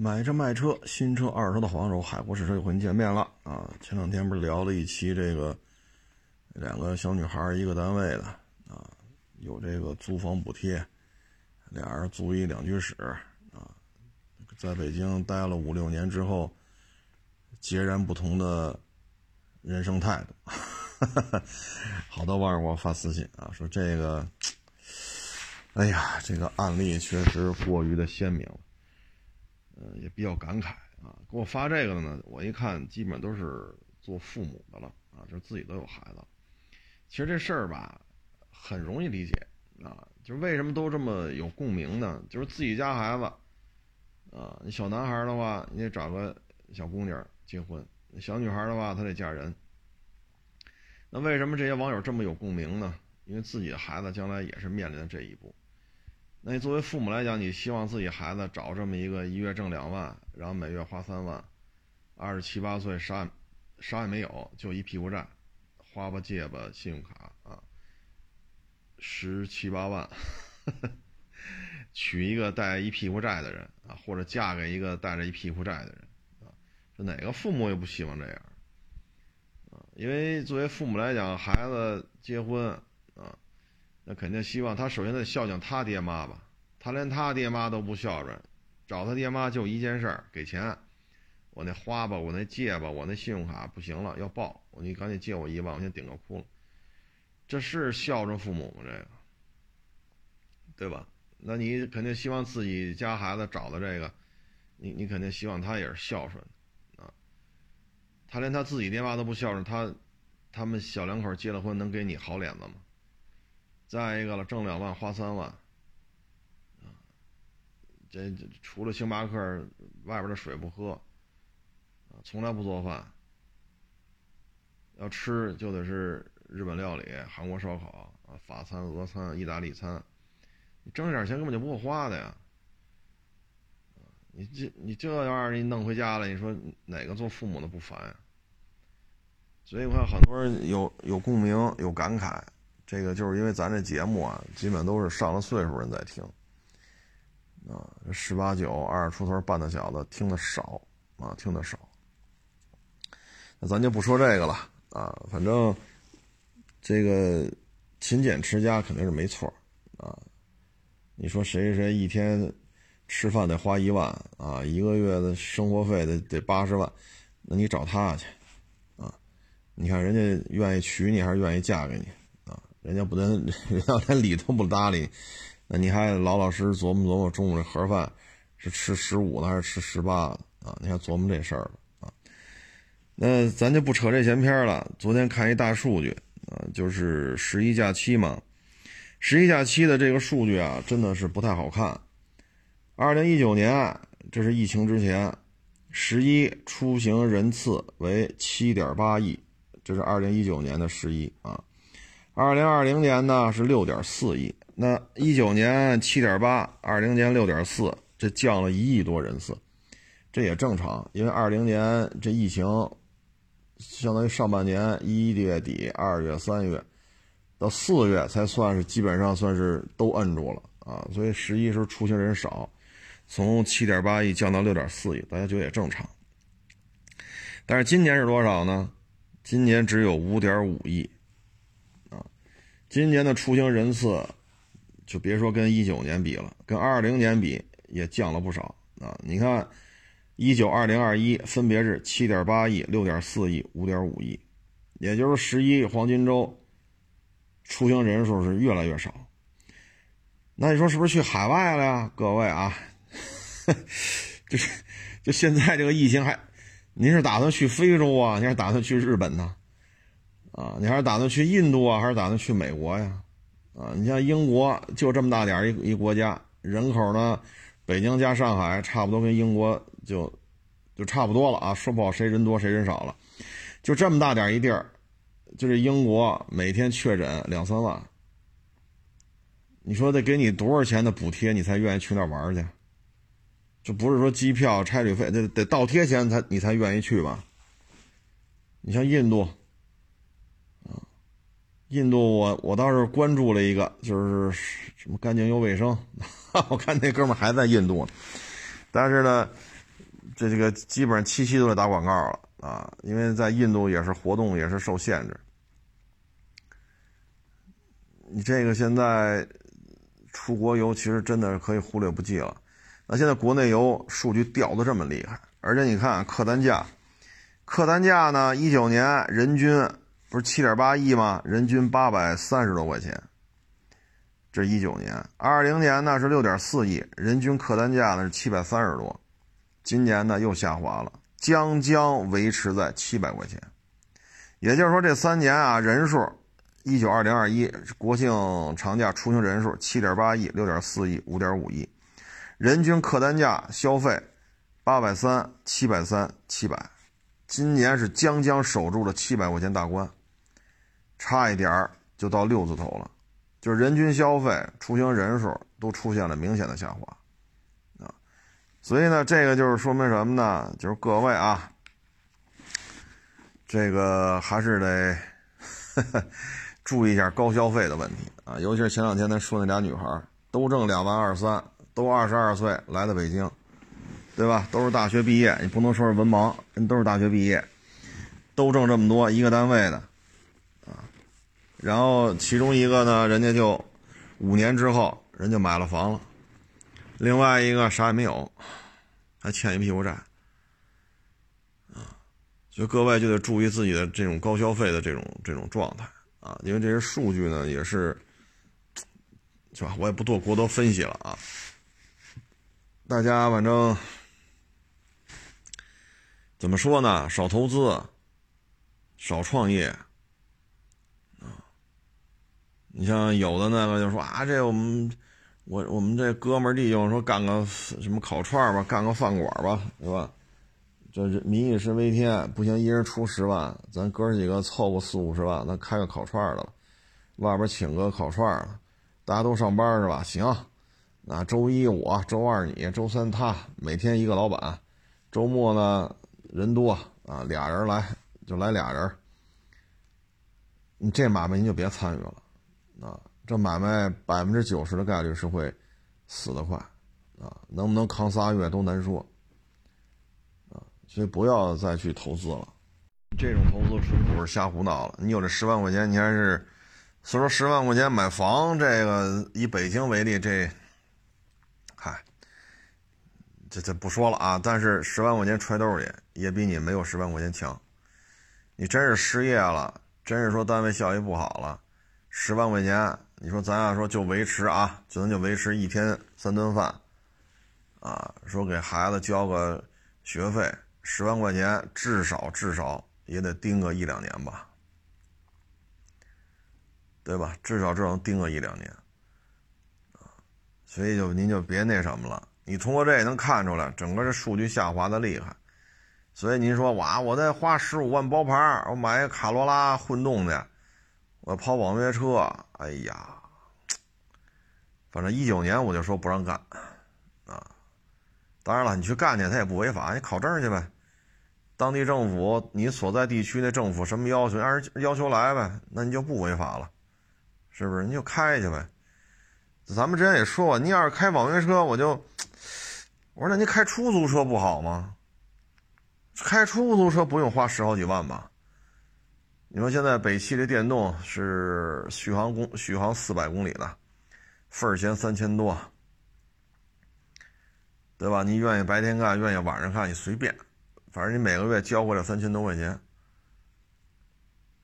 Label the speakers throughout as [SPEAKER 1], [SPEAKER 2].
[SPEAKER 1] 买车卖车，新车二手的黄手，海阔试车又和您见面了啊！前两天不是聊了一期这个两个小女孩一个单位的啊，有这个租房补贴，俩人租一两居室啊，在北京待了五六年之后，截然不同的人生态度。好多网友给我发私信啊，说这个，哎呀，这个案例确实过于的鲜明了，嗯，也比较感慨啊。给我发这个的呢，我一看，基本都是做父母的了啊，就是自己都有孩子。其实这事儿吧，很容易理解啊，就是为什么都这么有共鸣呢？就是自己家孩子啊，你小男孩的话，你得找个小姑娘结婚；小女孩的话，她得嫁人。那为什么这些网友这么有共鸣呢？因为自己的孩子将来也是面临的这一步。那你作为父母来讲，你希望自己孩子找这么一个一月挣两万，然后每月花三万，二十七八岁啥啥也没有，就一屁股债，花吧借吧信用卡啊，十七八万，娶一个带一屁股债的人啊，或者嫁给一个带着一屁股债的人啊，这哪个父母也不希望这样啊。因为作为父母来讲，孩子结婚，那肯定希望他首先得孝敬他爹妈吧。他连他爹妈都不孝顺，找他爹妈就一件事儿：给钱。我那花吧，我那借吧，我那信用卡不行了，要爆。你赶紧借我一万，我先顶个窟窿。这是孝顺父母吗？这个，对吧？那你肯定希望自己家孩子找的这个，你你肯定希望他也是孝顺啊。他连他自己爹妈都不孝顺，他，他们小两口结了婚能给你好脸子吗？再一个了，挣两万花三万，啊，这除了星巴克外边的水不喝，啊，从来不做饭，要吃就得是日本料理、韩国烧烤啊、法餐、俄餐、意大利餐，你挣这点钱根本就不够花的呀，你这你这玩意儿你弄回家了，你说哪个做父母的不烦呀？所以我看很多人有有共鸣、有感慨，这个就是因为咱这节目啊，基本都是上了岁数人在听，啊，十八九、二十出头半大小子听的少啊，听的少。那咱就不说这个了啊，反正这个勤俭持家肯定是没错啊。你说谁谁谁一天吃饭得花一万啊，一个月的生活费得得八十万，那你找他去啊。你看人家愿意娶你还是愿意嫁给你？人家不能，人家连理都不搭理，那你还老老实实琢磨琢磨中午这盒饭是吃十五的还是吃十八的啊？你还琢磨这事儿啊？那咱就不扯这闲篇了。昨天看一大数据啊，就是十一假期嘛，十一假期的这个数据啊，真的是不太好看。二零一九年，这是疫情之前，十一出行人次为七点八亿。这是二零一九年的十一啊，二零二零年呢是六点四亿，那一九年七点八，二零年六点四，这降了一亿多人次，这也正常，因为二零年这疫情，相当于上半年一月底、二月、三月到四月才算是基本上算是都摁住了啊，所以十一时候出行人少，从七点八亿降到六点四亿，大家觉得也正常。但是今年是多少呢？今年只有五点五亿，今年的出行人次，就别说跟一九年比了，跟二零年比也降了不少啊。你看，一九、二零、二一分别是七点八亿、六点四亿、五点五亿，也就是十一黄金周出行人数是越来越少。那你说是不是去海外了呀？各位啊，就是就现在这个疫情还。您是打算去非洲啊？您是打算去日本呢？啊你还是打算去印度啊？还是打算去美国呀？啊，你像英国就这么大点一一国家，人口呢，北京加上海差不多跟英国就就差不多了啊。说不好谁人多谁人少了，就这么大点一地儿，就是英国每天确诊两三万，你说得给你多少钱的补贴，你才愿意去那玩去？就不是说机票、差旅费，得得倒贴钱才你才愿意去吧？你像印度，印度我我倒是关注了一个，就是什么干净又卫生，我看那哥们还在印度呢。但是呢，这这个基本上七夕都得打广告了啊，因为在印度也是活动也是受限制。你这个现在出国游其实真的是可以忽略不计了。那现在国内游数据掉的这么厉害，而且你看客单价，客单价呢，一九年人均不是七点八亿吗？人均八百三十多块钱。这是一九年，二零年呢是六点四亿，人均客单价呢是七百三十多。今年呢又下滑了，将将维持在七百块钱。也就是说，这三年啊，人数。一九二零二一国庆长假出行人数七点八亿、六点四亿、五点五亿，人均客单价消费八百三、七百三、七百，今年是将将守住了七百块钱大关，差一点就到六字头了，就是人均消费、出行人数都出现了明显的下滑啊，所以呢，这个就是说明什么呢？就是各位啊，这个还是得。注意一下高消费的问题啊，尤其是前两天咱说那俩女孩，都挣两万二三，都二十二岁来的北京，对吧？都是大学毕业，你不能说是文盲，人都是大学毕业，都挣这么多，一个单位的，然后其中一个呢，人家就五年之后人家买了房了，另外一个啥也没有，还欠一屁股债，啊，所以各位就得注意自己的这种高消费的这种这种状态。啊，因为这些数据呢，也是，是吧？我也不做过多分析了啊。大家反正怎么说呢？少投资，少创业。你像有的那个就说啊，这我们我我们这哥们弟兄说干个什么烤串吧，干个饭馆吧，是吧？这民以食为天，不行，一人出十万，咱哥几个凑个四五十万，咱开个烤串的，外边请个烤串的，大家都上班是吧？行，那周一我，周二你，周三他，每天一个老板，周末呢人多啊，俩人来就来俩人，你这买卖您就别参与了，啊，这买卖百分之九十的概率是会死得快，啊，能不能扛仨月都难说啊。所以不要再去投资了，这种投资纯属是瞎胡闹了。你有这十万块钱，你还是，所以说十万块钱买房，这个以北京为例，这，嗨，这这不说了啊。但是十万块钱揣兜里，也比你没有十万块钱强。你真是失业了，真是说单位效益不好了，十万块钱，你说咱要说就维持啊，就能就维持一天三顿饭，啊，说给孩子交个学费。十万块钱，至少至少也得盯个一两年吧，对吧？至少至少盯个一两年，啊，所以就您就别那什么了。你通过这也能看出来，整个这数据下滑的厉害。所以您说哇，我再花十五万包牌，我买个卡罗拉混动的，我跑网约车，哎呀，反正一九年我就说不让干，啊，当然了，你去干去，他也不违法，你考证去呗。当地政府，你所在地区那政府什么要求，按要求来呗，那你就不违法了，是不是？你就开去呗。咱们之前也说过，你要是开网约车，我就我说那你开出租车不好吗？开出租车不用花十好几万吧？你说现在北汽这电动是续航公续航四百公里的，份儿钱三千多，对吧？你愿意白天干，愿意晚上干，你随便。反正你每个月交过来三千多块钱，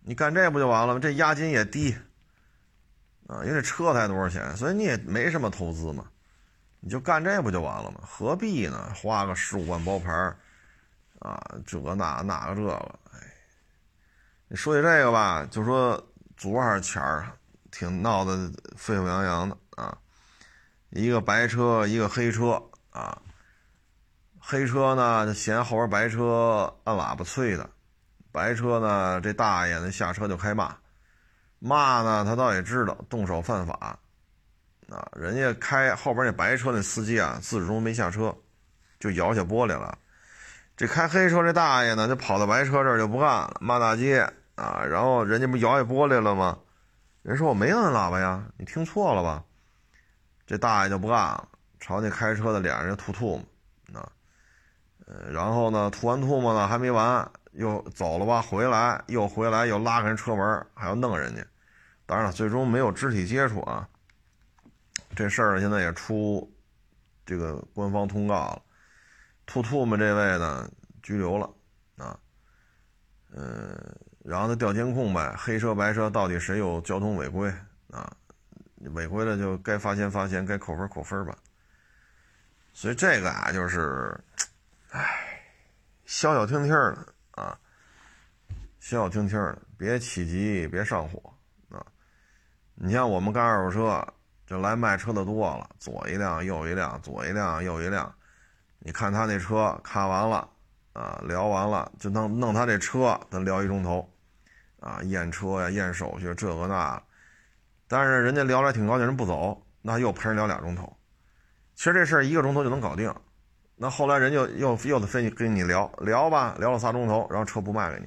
[SPEAKER 1] 你干这不就完了吗？这押金也低啊，因为这车才多少钱，所以你也没什么投资嘛，你就干这不就完了吗？何必呢？花个十五万包牌啊，这个那那个这个，哎，你说起这个吧，就说昨儿前儿挺闹得沸沸扬扬的啊，一个白车，一个黑车啊。黑车呢，就嫌后边白车按喇叭催的；白车呢，这大爷呢下车就开骂，骂呢他倒也知道动手犯法，啊，人家开后边那白车那司机啊，自始终没下车，就摇下玻璃了。这开黑车这大爷呢，就跑到白车这儿就不干了，骂大街啊，然后人家不摇下玻璃了吗？人说我没摁喇叭呀，你听错了吧？这大爷就不干了，朝那开车的脸上吐吐沫，啊。呃，然后呢，吐完唾沫呢还没完，又走了吧，回来又回来又拉开人车门，还要弄人家。当然了，最终没有肢体接触啊。这事儿现在也出这个官方通告了，吐吐沫这位呢拘留了啊。嗯，然后他调监控呗，黑车白车到底谁有交通违规啊？违规了就该罚钱罚钱，该扣分扣分吧。所以这个啊，就是，唉，消消停停的啊，消消停停的，别起急，别上火啊。你像我们干二手车，就来卖车的多了，左一辆右一辆，左一辆右一辆。你看他那车，看完了啊，聊完了，就弄弄他这车，咱聊一钟头啊，验车呀，验手续，这个那。但是人家聊来挺高兴，人不走，那又陪人聊俩钟头。其实这事儿一个钟头就能搞定。那后来人就又又得非跟你聊聊吧，聊了仨钟头，然后车不卖给你。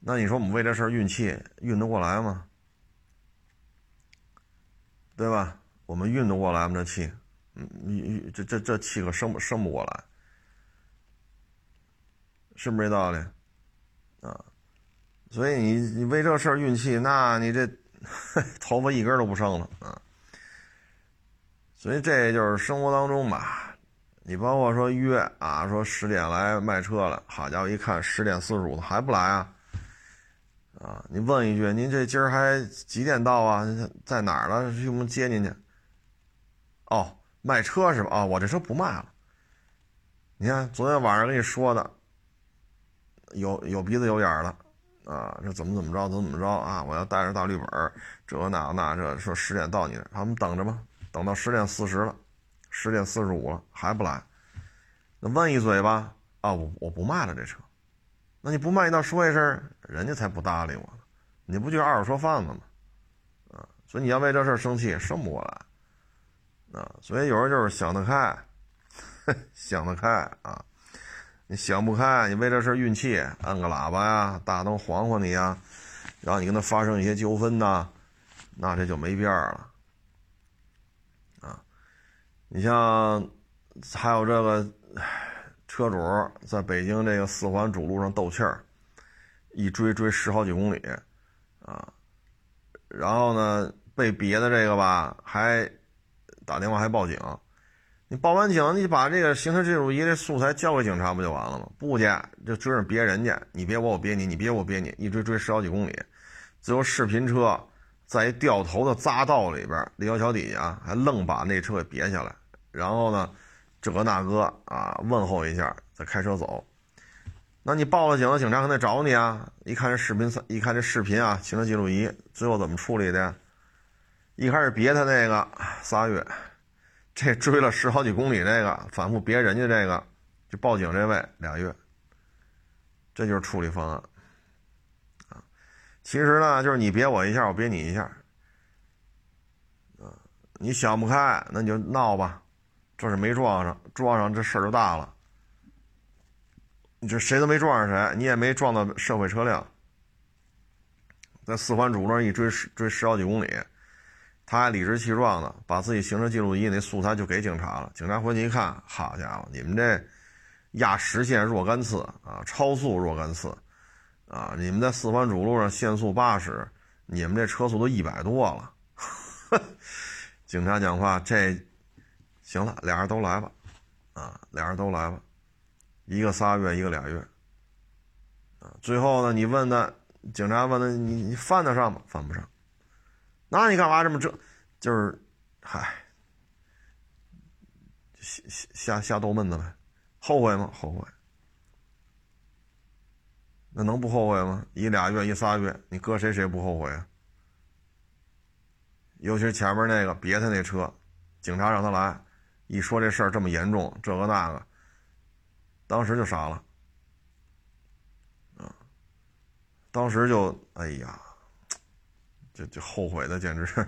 [SPEAKER 1] 那你说我们为这事儿运气运得过来吗？对吧？我们运得过来吗？这气，嗯，你这这这气可生不生不过来，是不是这道理？啊，所以你你为这事儿运气，那你这。头发一根都不剩了啊！所以这就是生活当中吧，你包括说约啊，说十点来卖车了，好家伙，一看十点四十五了还不来啊？啊，你问一句，您这今儿还几点到啊？在哪儿了？用不接您去。哦，卖车是吧？啊，我这车不卖了。你看昨天晚上跟你说的，有有鼻子有眼的。啊，这怎么怎么着，怎么怎么着啊！我要带着大绿本这那那这说十点到你那，他们等着吧，等到十点四十了，十点四十五了还不来，那问一嘴吧，啊，我我不卖了这车，那你不卖，你倒说一声，人家才不搭理我呢，你不就二手车贩子吗？啊，所以你要为这事生气也，生不过来，啊，所以有人就是想得开，想得开啊。你想不开，你为这事运气，按个喇叭呀，大灯晃晃你呀，然后你跟他发生一些纠纷呐，那这就没边儿了，啊！你像还有这个车主在北京这个四环主路上斗气儿，一追追十好几公里，啊，然后呢被别的这个吧，还打电话还报警。你报完警，你把这个行车记录仪的素材交给警察不就完了吗？不去就追着别人家，你别我，我别你，你别我别你，一追追十好几公里，最后视频车在一掉头的匝道里边，立交桥底下还愣把那车给别下来，然后呢，这个那个啊问候一下，再开车走。那你报了警，警察还得找你啊！一看这视频，一看这视频啊，行车记录仪最后怎么处理的？一开始别他那个仨月。这追了十好几公里，那个反复别人家这个，就报警这位俩月，这就是处理方案啊。其实呢，就是你别我一下，我别你一下啊。你想不开，那你就闹吧，这是没撞上，撞上这事儿就大了。你这谁都没撞上谁，你也没撞到社会车辆，在四环主路上一追追十好几公里。他还理直气壮的把自己行车记录仪那素材就给警察了，警察回去一看，好家伙，你们这压实线若干次啊，超速若干次啊，你们在四环主路上限速八十，你们这车速都一百多了。警察讲话，这行了，俩人都来吧，啊，俩人都来吧，一个仨月，一个俩月，啊，最后呢，你问他，警察问他，你你犯得上吗？犯不上。那你干嘛这么这？就是，嗨，瞎瞎瞎瞎逗闷子呗，后悔吗？后悔。那能不后悔吗？一俩月一仨月，你搁谁谁不后悔啊？尤其是前面那个别他那车，警察让他来，一说这事儿这么严重，这个那个，当时就傻了，啊，当时就哎呀。就就后悔的简直是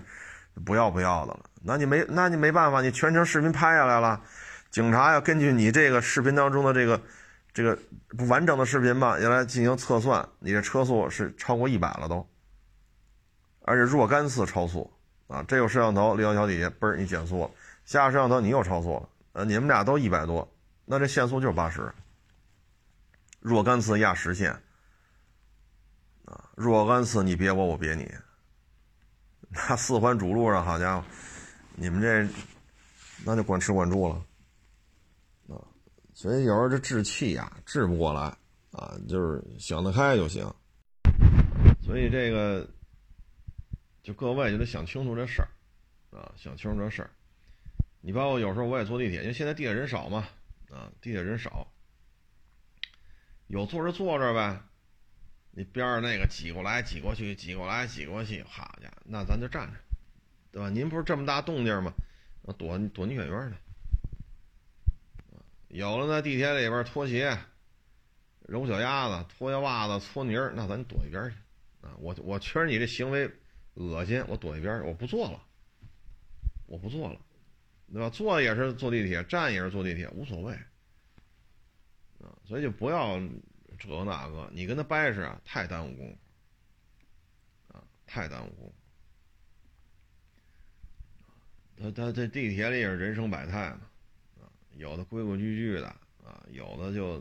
[SPEAKER 1] 不要不要的了。那你没那你没办法，你全程视频拍下来了，警察要根据你这个视频当中的这个这个不完整的视频吧，要来进行测算，你这车速是超过一百了都，而且若干次超速啊！这有摄像头立交桥底下，嘣儿你减速，下摄像头你又超速了，呃，你们俩都一百多，那这限速就是八十。若干次压实线，啊，若干次你别我，我别你。那四环主路上，好家伙，你们这那就管吃管住了，啊，所以有时候这治气呀，治不过来啊，就是想得开就行。所以这个，就各位就得想清楚这事儿，啊，想清楚这事儿。你包括有时候我也坐地铁，因为现在地铁人少嘛，啊，地铁人少。有坐着坐着呗，你边上那个挤过来挤过去，挤过来挤过去，好家伙，那咱就站着，对吧？您不是这么大动静吗？我躲躲你远远的。有了在地铁里边拖鞋、揉脚丫子、脱下袜子、搓泥儿，那咱躲一边去啊！我我确实你这行为恶心，我躲一边去，我不坐了，我不坐了，对吧？坐也是坐地铁，站也是坐地铁，无所谓。啊，所以就不要这那个，你跟他掰扯啊，太耽误工啊，太耽误工。他他这地铁里也是人生百态嘛，啊，有的规规矩矩的啊，有的就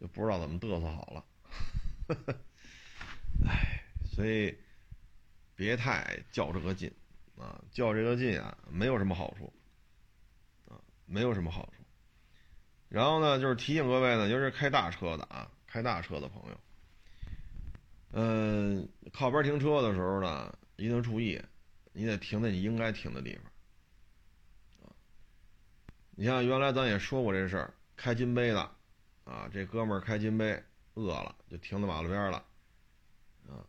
[SPEAKER 1] 就不知道怎么嘚瑟好了。哎，所以别太较这个劲啊，较这个劲啊，没有什么好处啊，没有什么好处。然后呢，就是提醒各位呢，尤其是开大车的啊，开大车的朋友，嗯，靠边停车的时候呢，一定注意，你得停在你应该停的地方。你像原来咱也说过这事儿，开金杯的，啊，这哥们儿开金杯饿了，就停在马路边了，啊，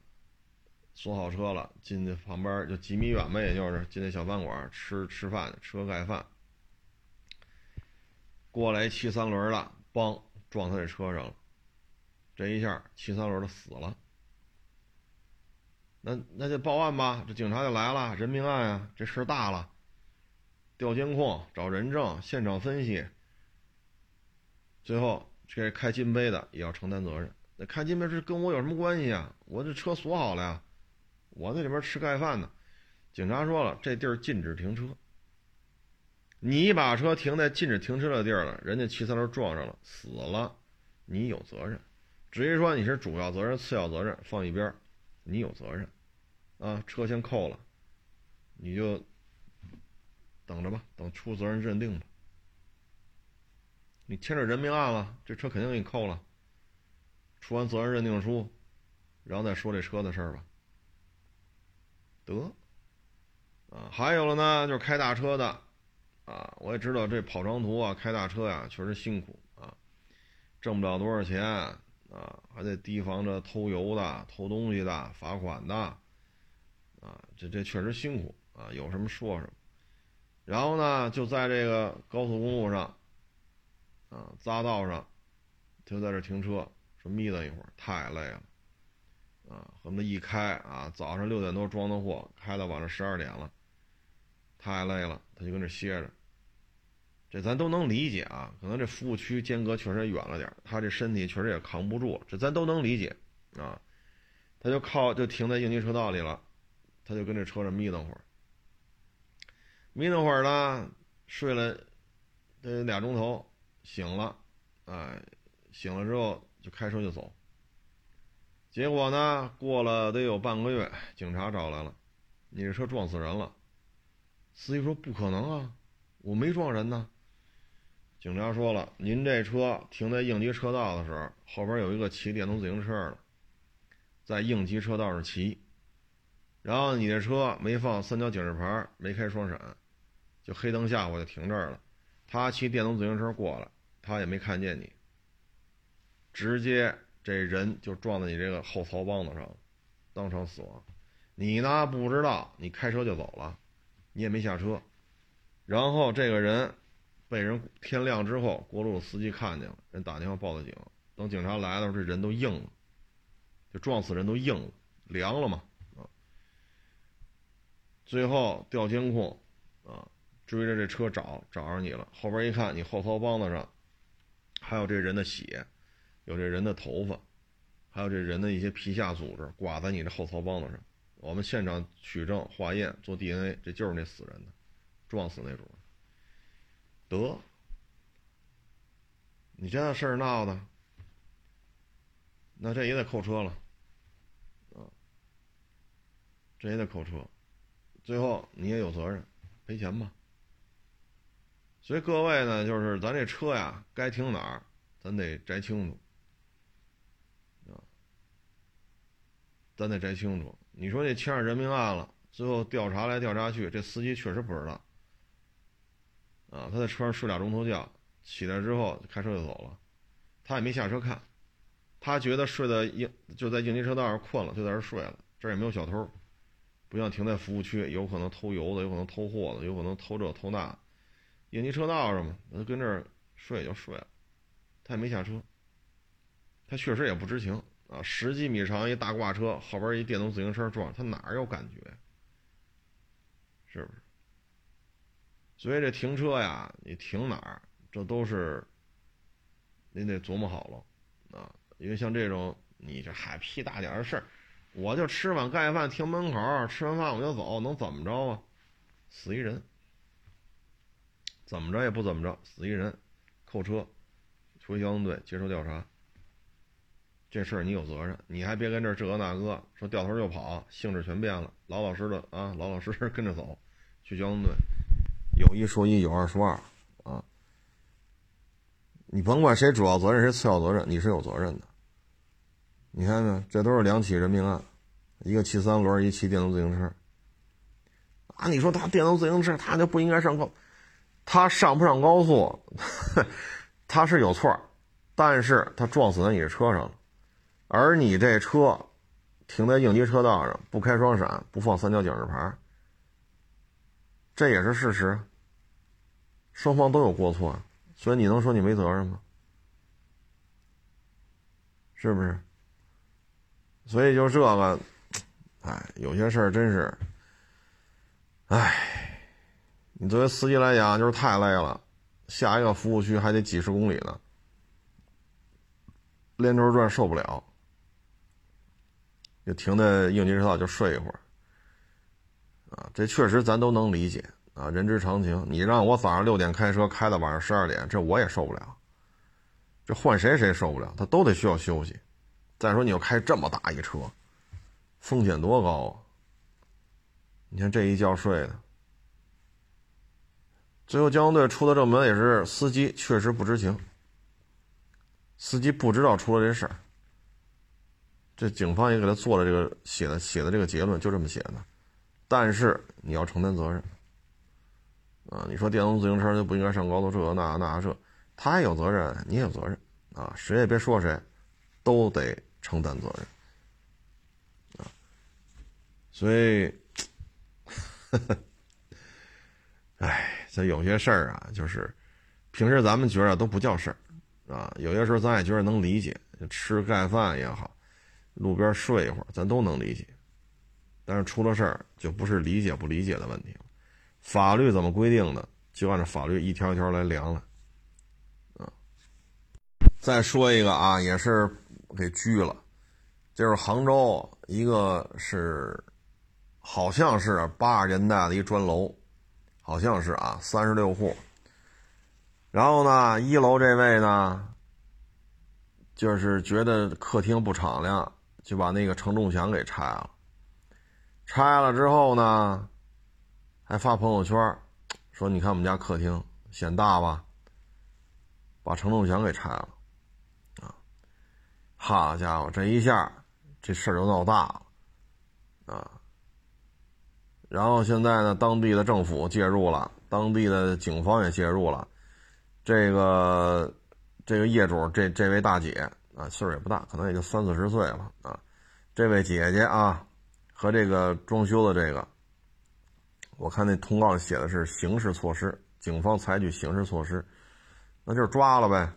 [SPEAKER 1] 锁好车了，进去旁边就几米远呗，也就是进那小饭馆吃吃饭，吃个盖饭。过来骑三轮的，嘣撞他这车上了，这一下骑三轮的死了。那那就报案吧，这警察就来了，人命案啊，这事大了。调监控，找人证，现场分析。最后这开金杯的也要承担责任。那开金杯是跟我有什么关系啊？我这车锁好了呀，我在里边吃盖饭呢。警察说了，这地儿禁止停车。你把车停在禁止停车的地儿了，人家骑三轮撞上了，死了，你有责任。至于说你是主要责任、次要责任，放一边你有责任，啊，车先扣了，你就等着吧，等出责任认定吧。你牵扯人命案了，这车肯定给你扣了。出完责任认定书，然后再说这车的事儿吧。得，啊，还有了呢，就是开大车的。啊，我也知道这跑长途啊，开大车呀，确实辛苦啊，挣不了多少钱啊，还得提防着偷油的、偷东西的、罚款的，啊，这这确实辛苦啊，有什么说什么。然后呢，就在这个高速公路上，啊，匝道上，就在这停车，说眯瞪一会儿，太累了，啊，恨不得一开啊，早上六点多装的货，开到晚上十二点了。太累了，他就跟这歇着。这咱都能理解啊，可能这服务区间隔确实远了点他这身体确实也扛不住，这咱都能理解啊。他就靠就停在应急车道里了，他就跟这车上眯瞪会儿，眯瞪会儿呢，睡了得俩钟头，醒了，哎，醒了之后就开车就走。结果呢，过了得有半个月，警察找来了，你这车撞死人了。司机说：“不可能啊，我没撞人呢。”警察说了：“您这车停在应急车道的时候，后边有一个骑电动自行车的，在应急车道上骑，然后你这车没放三角警示牌，没开双闪，就黑灯瞎火就停这儿了。他骑电动自行车过来，他也没看见你，直接这人就撞在你这个后槽帮子上了，当场死亡。你呢不知道，你开车就走了。”你也没下车，然后这个人被人天亮之后，过路的司机看见了，人打电话报的警。等警察来的时候，这人都硬了，就撞死人都硬了，凉了嘛啊。最后调监控啊，追着这车找，找着你了。后边一看，你后槽帮子上还有这人的血，有这人的头发，还有这人的一些皮下组织挂在你这后槽帮子上。我们现场取证化验做 DNA，这就是那死人的，撞死那主。得，你这样事儿闹的，那这也得扣车了，啊，这也得扣车，最后你也有责任，赔钱吧。所以各位呢，就是咱这车呀，该停哪儿，咱得摘清楚，啊，咱得摘清楚。你说这牵上人命案了，最后调查来调查去，这司机确实不知道，啊，他在车上睡俩钟头觉。起来之后开车就走了，他也没下车看，他觉得睡在应就在应急车道上困了，就在这睡了。这儿也没有小偷，不像停在服务区，有可能偷油的，有可能偷货的，有可能偷这偷那。应急车道上嘛，他跟这儿睡就睡了，他也没下车。他确实也不知情啊，十几米长一大挂车，后边一电动自行车撞，他哪有感觉？是不是？所以这停车呀，你停哪儿？这都是您得琢磨好了啊，因为像这种你这嗨屁大点的事儿，我就吃碗盖饭停门口，吃完饭我就走，能怎么着啊？死一人，怎么着也不怎么着，死一人，扣车，回交通队接受调查。这事儿你有责任，你还别跟这这个那个说掉头就跑，性质全变了，老老实的啊，老老实实跟着走，去交通队，有一说一，有二说二。啊你甭管谁主要责任谁次要责任，你是有责任的。你看看，这都是两起人命案，一个骑三轮，一骑电动自行车。啊，你说他电动自行车，他就不应该上高，他上不上高速，他是有错，但是他撞死在你这车上了，而你这车停在应急车道上，不开双闪，不放三角警示牌，这也是事实。双方都有过错。所以你能说你没责任吗？是不是？所以就这个，哎，有些事儿真是，哎，你作为司机来讲就是太累了，下一个服务区还得几十公里呢，连轴转受不了，就停在应急车道就睡一会儿，啊，这确实咱都能理解。啊，人之常情。你让我早上六点开车开到晚上十二点，这我也受不了。这换谁谁受不了，他都得需要休息。再说你又开这么大一车，风险多高啊！你看这一觉睡的，最后交通队出的正门也是司机确实不知情，司机不知道出了这事儿。这警方也给他做了这个写的写的这个结论，就这么写的。但是你要承担责任。啊，你说电动自行车就不应该上高速，这那那这，他也有责任，你也有责任啊，谁也别说谁，都得承担责任啊。所以，哎，这有些事儿啊，就是平时咱们觉得都不叫事儿啊，有些时候咱也觉得能理解，吃盖饭也好，路边睡一会儿，咱都能理解。但是出了事儿，就不是理解不理解的问题了。法律怎么规定的，就按照法律一条一条来量了，啊。再说一个啊，也是给拘了，就是杭州一个是，好像是八十年代的一砖楼，好像是啊，三十六户。然后呢，一楼这位呢，就是觉得客厅不敞亮，就把那个承重墙给拆了。拆了之后呢？还发朋友圈说：“你看我们家客厅显大吧？把承重墙给拆了，啊，好家伙，这一下这事儿就闹大了，啊！然后现在呢，当地的政府介入了，当地的警方也介入了。这个这个业主这这位大姐啊，岁数也不大，可能也就三四十岁了啊。这位姐姐啊，和这个装修的这个。”我看那通告写的是刑事措施，警方采取刑事措施，那就是抓了呗。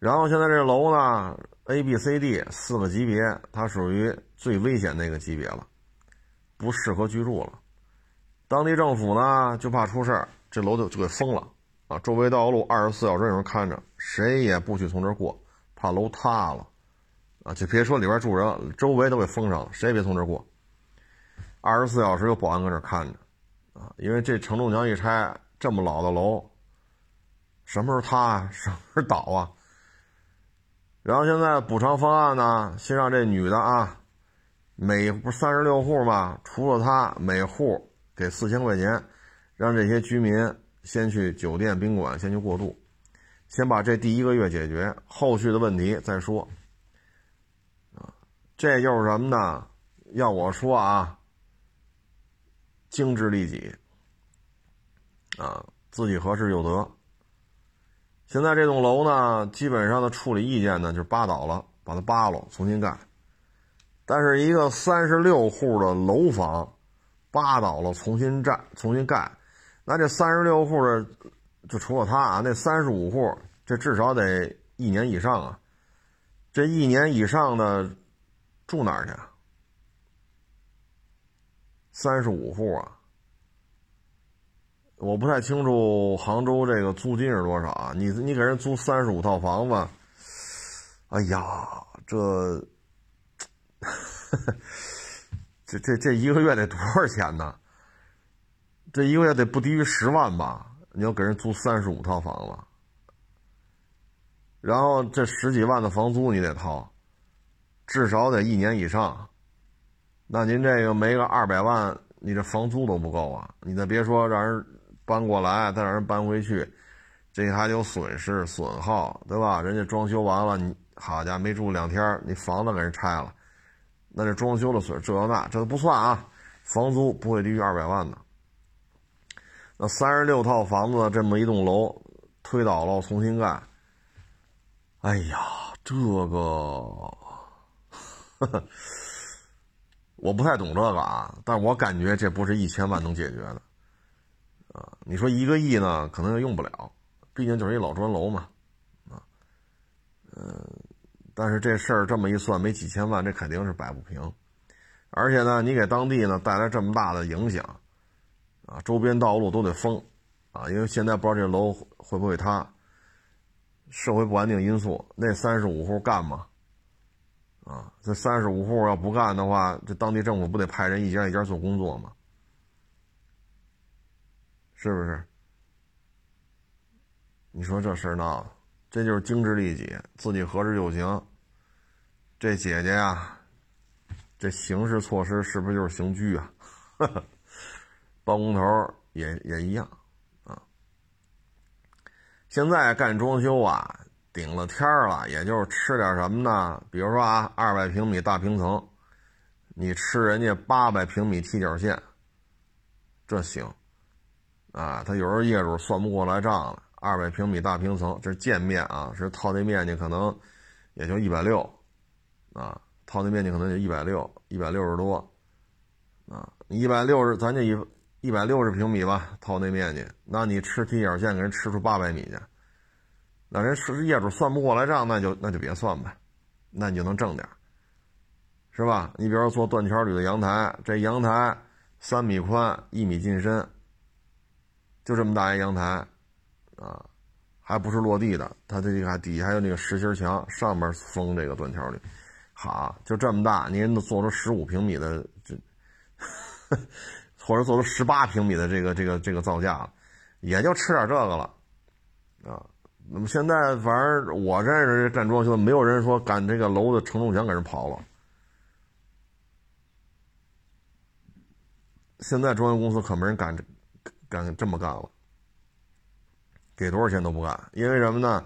[SPEAKER 1] 然后现在这楼呢，A、B、C、D 四个级别，它属于最危险那个级别了，不适合居住了。当地政府呢就怕出事儿，这楼就就给封了啊，周围道路二十四小时有人看着，谁也不许从这儿过，怕楼塌了啊。就别说里边住人了，周围都给封上了，谁也别从这儿过。二十四小时有保安搁这看着。啊，因为这承重墙一拆，这么老的楼，什么时候塌啊，什么时候倒啊？然后现在补偿方案呢，先让这女的啊，每不三十六户嘛，除了她，每户给四千块钱，让这些居民先去酒店宾馆先去过渡，先把这第一个月解决，后续的问题再说。这就是什么呢？要我说啊，精致利己，啊，自己合适就得。现在这栋楼呢，基本上的处理意见呢就是扒倒了，把它扒了，重新盖。但是一个三十六户的楼房，扒倒了重新站，重新盖，那这三十六户的，就除了他啊，那三十五户，这至少得一年以上啊。这一年以上的住哪儿去？三十五户啊。我不太清楚杭州这个租金是多少啊？你你给人租三十五套房子，哎呀，这，这这这一个月得多少钱呢？这一个月得不低于十万吧？你要给人租三十五套房子，然后这十几万的房租你得掏，至少得一年以上。那您这个没个二百万，你这房租都不够啊！你再别说让人。搬过来，再让人搬回去，这还有损失损耗，对吧？人家装修完了，你好家伙没住两天，你房子给人拆了，那这装修的损这那这都不算啊，房租不会低于二百万的。那三十六套房子这么一栋楼推倒了重新盖，哎呀，这个 我不太懂这个啊，但我感觉这不是一千万能解决的。啊，你说一个亿呢，可能也用不了，毕竟就是一老砖楼嘛，啊，嗯，但是这事儿这么一算，没几千万，这肯定是摆不平，而且呢，你给当地呢带来这么大的影响，啊，周边道路都得封，啊，因为现在不知道这楼会不会塌，社会不安定因素，那三十五户干吗？啊，这三十五户要不干的话，这当地政府不得派人一家一家做工作吗？是不是？你说这事儿闹的，这就是精致利己，自己合适就行。这姐姐呀，这刑事措施是不是就是刑拘啊？包工头也也一样啊。现在干装修啊，顶了天儿了，也就是吃点什么呢？比如说啊，二百平米大平层，你吃人家八百平米踢脚线，这行。啊，他有时候业主算不过来账了，二百平米大平层，这是建面啊，是套内面积可能也就一百六，啊，套内面积可能就一百六，一百六十多，啊，一百六十，咱就一一百六十平米吧，套内面积，那你吃踢脚线给人吃出八百米去，那人是业主算不过来账，那就那就别算呗，那你就能挣点，是吧？你比如说做断桥铝的阳台，这阳台三米宽，一米进深。就这么大一阳台，啊，还不是落地的，它这个底下还有那个实心墙，上面封这个断桥铝，好，就这么大，您都做出十五平米的这，或者做出十八平米的这个这个这个造价了，也就吃点这个了，啊，那么现在反正我认识这干装修的，没有人说赶这个楼的承重墙给人刨了，现在装修公司可没人敢这。干这么干了，给多少钱都不干，因为什么呢？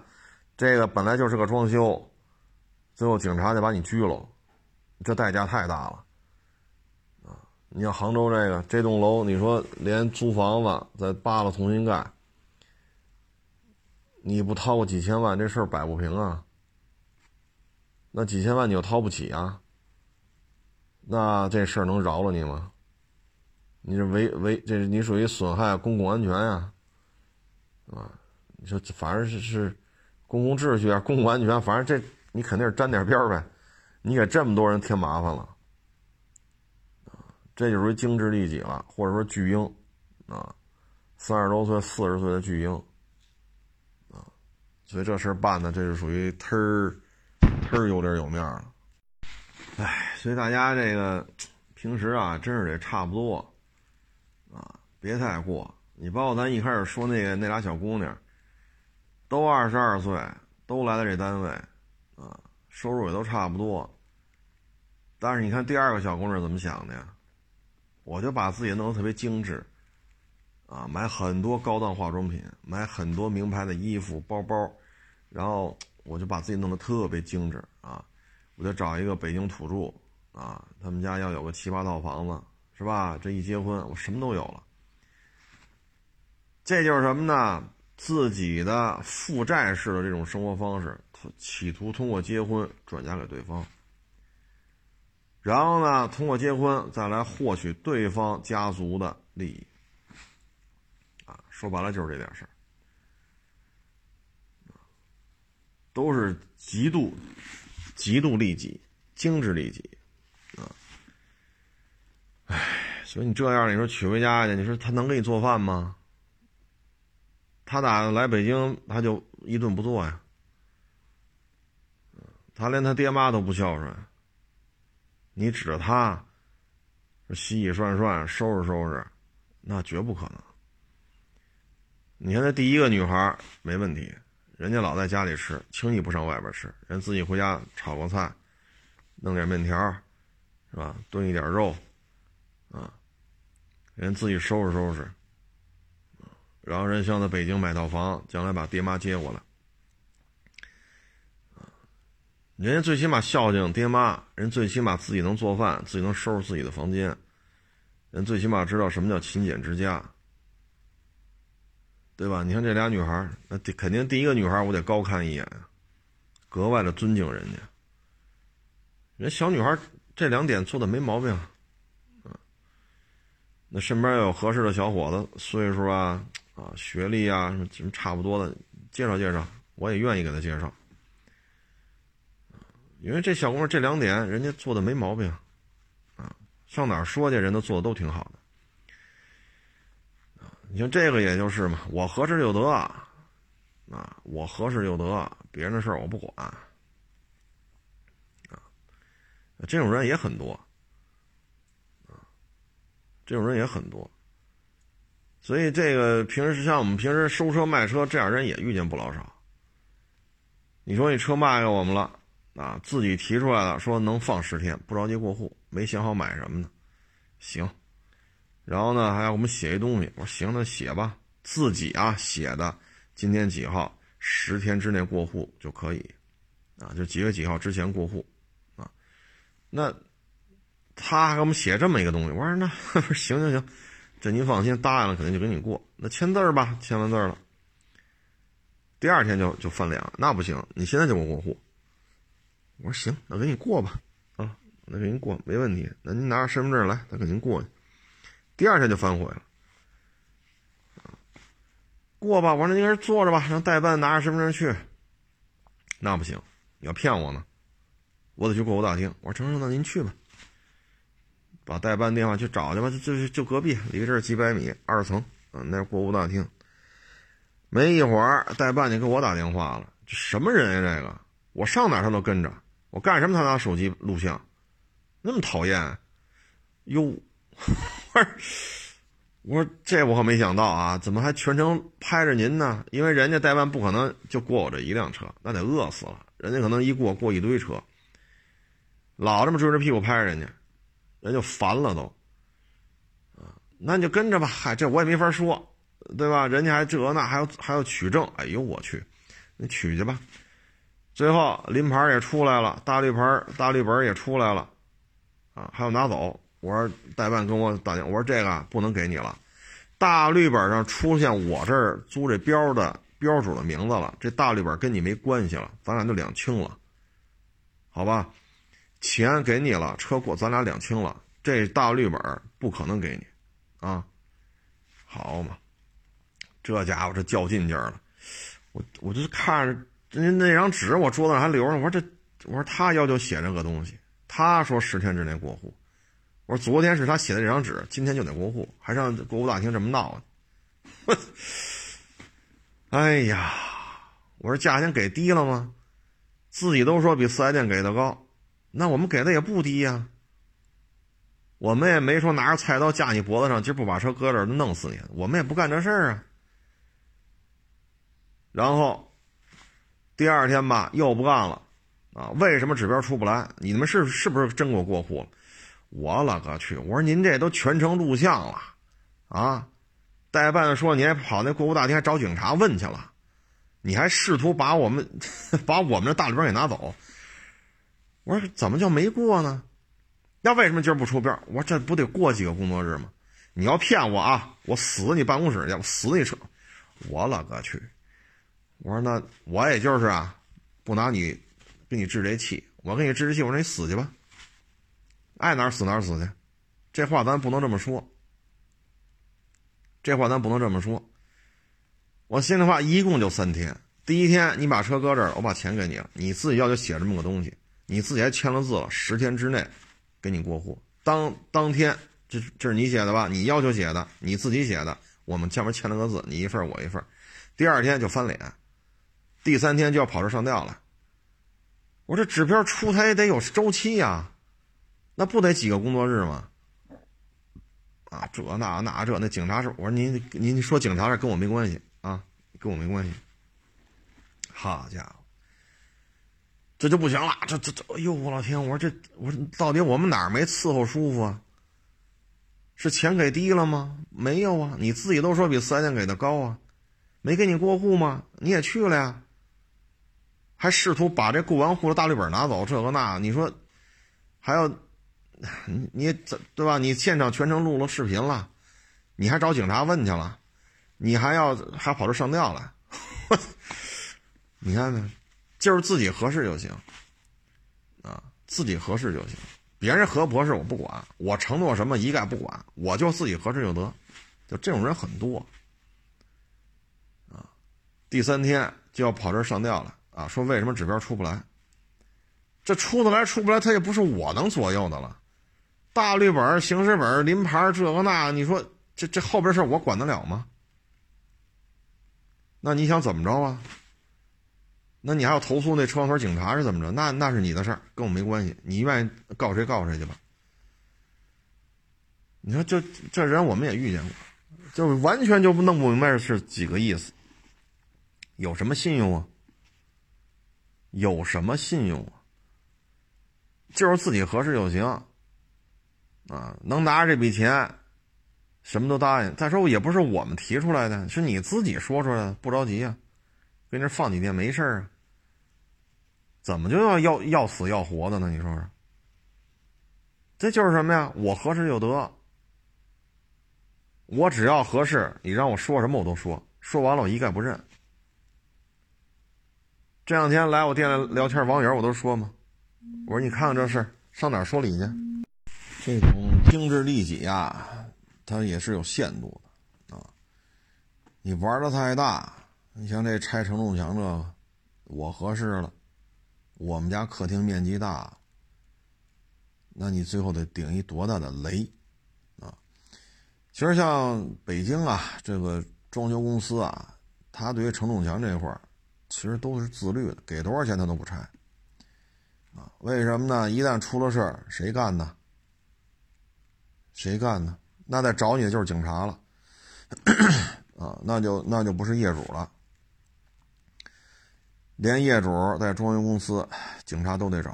[SPEAKER 1] 这个本来就是个装修，最后警察就把你拘了，这代价太大了啊！你像杭州这个这栋楼，你说连租房子再扒了重新盖，你不掏个几千万，这事儿摆不平啊！那几千万你又掏不起啊？那这事儿能饶了你吗？你这违违，这是你属于损害公共安全呀，啊，你说反正是是公共秩序啊，公共安全，反正这你肯定是沾点边呗，你给这么多人添麻烦了，这就属于精致利己了，或者说巨婴，啊，三十多岁、四十岁的巨婴，所以这事儿办的这是属于忒儿忒儿有点有面了，哎，所以大家这个平时啊，真是得差不多。啊，别太过！你包括咱一开始说那个那俩小姑娘，都二十二岁，都来了这单位，啊，收入也都差不多。但是你看第二个小姑娘怎么想的呀？我就把自己弄得特别精致，啊，买很多高档化妆品，买很多名牌的衣服、包包，然后我就把自己弄得特别精致啊！我就找一个北京土著啊，他们家要有个七八套房子，是吧？这一结婚，我什么都有了。这就是什么呢？自己的负债式的这种生活方式，企图通过结婚转嫁给对方。然后呢，通过结婚再来获取对方家族的利益，啊，说白了就是这点事儿，都是极度、极度利己、精致利己，啊，唉，所以你这样，你说娶回家去，你说他能给你做饭吗？他打来北京，他就一顿不做呀，他连他爹妈都不孝顺。你指着他，洗洗涮涮、收拾收拾，那绝不可能。你看那第一个女孩没问题，人家老在家里吃，轻易不上外边吃，人自己回家炒个菜，弄点面条，是吧？炖一点肉，啊，人自己收拾收拾，然后人想在北京买套房，将来把爹妈接过来。啊人家最起码孝敬爹妈，人最起码自己能做饭，自己能收拾自己的房间，人最起码知道什么叫勤俭持家，对吧？你看这俩女孩，那肯定第一个女孩我得高看一眼，格外的尊敬人家。人小女孩这两点做的没毛病，啊，那身边有合适的小伙子，岁数啊啊，学历啊什么差不多的，介绍介绍，我也愿意给他介绍。因为这小姑娘这两点，人家做的没毛病，啊，上哪儿说去，人都做的都挺好的，你像这个也就是嘛，我合适就得，啊，我合适就得，别人的事儿我不管，啊，这种人也很多，啊，这种人也很多，所以这个平时像我们平时收车卖车这样人也遇见不老少。你说你车卖给我们了。啊，自己提出来了，说能放十天，不着急过户，没想好买什么呢？行，然后呢还要我们写一东西，我说行，那写吧，自己啊写的，今天几号，十天之内过户就可以，啊，就几月几号之前过户，啊，那他给我们写这么一个东西，我说那 行行行，这您放心，答应了肯定就给你过，那签字吧，签完字了，第二天就就翻脸了，那不行，你现在就给我过户。我说行，那给你过吧，啊，那给您过没问题。那您拿着身份证来，他给您过去。第二天就反悔了，过吧。我说您搁这坐着吧，让代办拿着身份证去。那不行，你要骗我呢，我得去过户大厅。我说成成，那您去吧，把代办电话去找去吧，就就就隔壁，离这儿几百米，二层，嗯，那是过户大厅。没一会儿，代办就给我打电话了，这什么人呀？这个，我上哪他都跟着。我干什么？他拿手机录像，那么讨厌？哟，说，我说这我可没想到啊！怎么还全程拍着您呢？因为人家代办不可能就过我这一辆车，那得饿死了。人家可能一过过一堆车，老这么追着屁股拍人家，人就烦了都。啊，那你就跟着吧。嗨，这我也没法说，对吧？人家还这那还要还要取证。哎呦我去，你取去吧。最后临牌也出来了，大绿牌、大绿本也出来了，啊，还要拿走。我说代办跟我打电话，我说这个不能给你了。大绿本上出现我这儿租这标的标主的名字了，这大绿本跟你没关系了，咱俩就两清了，好吧？钱给你了，车过咱俩两清了，这大绿本不可能给你，啊，好嘛，这家伙这较劲劲儿了，我我就看着。那那张纸我桌子上还留着，我说这，我说他要求写这个东西，他说十天之内过户，我说昨天是他写的这张纸，今天就得过户，还上过户大厅这么闹呢，哎呀，我说价钱给低了吗？自己都说比四 S 店给的高，那我们给的也不低呀，我们也没说拿着菜刀架你脖子上，今儿不把车搁这儿弄死你，我们也不干这事儿啊，然后。第二天吧，又不干了，啊，为什么指标出不来？你们是是不是真给我过户了？我勒个去！我说您这都全程录像了，啊，代办说你还跑那过户大厅还找警察问去了，你还试图把我们 把我们的大绿标给拿走。我说怎么就没过呢？那为什么今儿不出标？我说这不得过几个工作日吗？你要骗我啊！我死你办公室去！我死你车！我勒个去！我说那我也就是啊，不拿你给你置这气，我给你置这气，我说你死去吧，爱哪死哪死去。这话咱不能这么说，这话咱不能这么说。我心里话，一共就三天。第一天你把车搁这儿，我把钱给你了，你自己要求写这么个东西，你自己还签了字了，十天之内给你过户。当当天。这这是你写的吧？你要求写的，你自己写的，我们前面签了个字，你一份我一份。第二天就翻脸，第三天就要跑这上吊了。我这指标出台得有周期呀，那不得几个工作日吗？啊，这那那这那警察是我说您您说警察事跟我没关系啊，跟我没关系。好家伙，这就不行了，这这这，哎呦我老天！我说这我说到底我们哪儿没伺候舒服啊？是钱给低了吗？没有啊，你自己都说比四 S 店给的高啊，没给你过户吗？你也去了呀，还试图把这过完户的大绿本拿走，这个那，你说还要 你你对吧？你现场全程录了视频了，你还找警察问去了，你还要还跑这上吊了，你看呢，就是自己合适就行啊，自己合适就行。别人合不合适我不管，我承诺什么一概不管，我就自己合适就得，就这种人很多，啊，第三天就要跑这上吊了啊！说为什么指标出不来？这出得来出不来，他也不是我能左右的了。大绿本、行驶本、临牌这个那，你说这这后边事我管得了吗？那你想怎么着啊？那你还要投诉那车管所警察是怎么着？那那是你的事儿，跟我没关系。你愿意告谁告谁去吧。你说这这人我们也遇见过，就完全就弄不明白是几个意思。有什么信用啊？有什么信用啊？就是自己合适就行，啊，能拿着这笔钱，什么都答应。再说也不是我们提出来的，是你自己说出来的，不着急啊，跟这放几天没事啊。怎么就要要要死要活的呢？你说说，这就是什么呀？我合适就得，我只要合适，你让我说什么我都说，说完了我一概不认。这两天来我店里聊天网友我都说嘛，我说你看看这事上哪说理去？这种精致利己啊，它也是有限度的啊。你玩的太大，你像这拆承重墙这，我合适了。我们家客厅面积大，那你最后得顶一多大的雷啊！其实像北京啊，这个装修公司啊，他对于承重墙这块儿，其实都是自律的，给多少钱他都不拆啊。为什么呢？一旦出了事儿，谁干呢？谁干的？那再找你的就是警察了啊！那就那就不是业主了。连业主在装修公司，警察都得找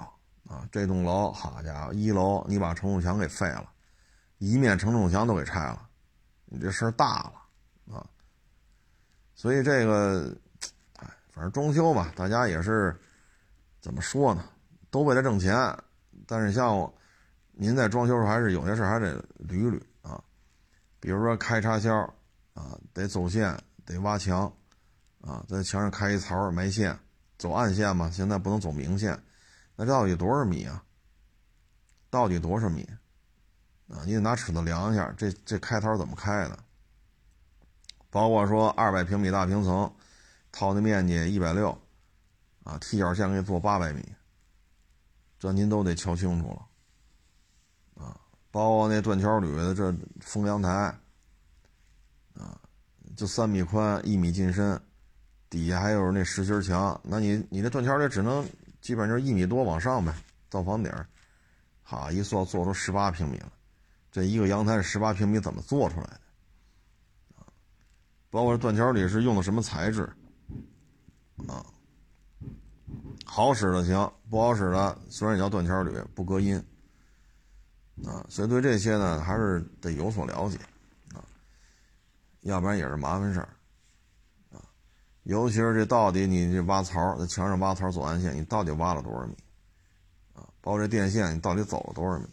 [SPEAKER 1] 啊！这栋楼，好家伙，一楼你把承重墙给废了，一面承重墙都给拆了，你这事儿大了啊！所以这个，哎，反正装修吧，大家也是怎么说呢？都为了挣钱，但是像我您在装修时候，还是有些事还得捋捋啊，比如说开插销啊，得走线，得挖墙啊，在墙上开一槽埋线。走暗线嘛，现在不能走明线，那到底多少米啊？到底多少米？啊，你得拿尺子量一下，这这开槽怎么开的？包括说二百平米大平层，套的面积一百六，啊，踢脚线给你做八百米，这您都得瞧清楚了，包括那断桥铝的这封阳台，啊，就三米宽，一米进深。底下还有那实心墙，那你你那断桥铝只能基本就是一米多往上呗，到房顶，好一做做出十八平米了，这一个阳台十八平米，怎么做出来的？啊，包括断桥铝是用的什么材质？啊，好使的行，不好使的虽然也叫断桥铝，不隔音。啊，所以对这些呢，还是得有所了解，啊，要不然也是麻烦事儿，啊，尤其是这到底你这挖槽，在墙上挖槽走暗线，你到底挖了多少米？啊，包括这电线，你到底走了多少米？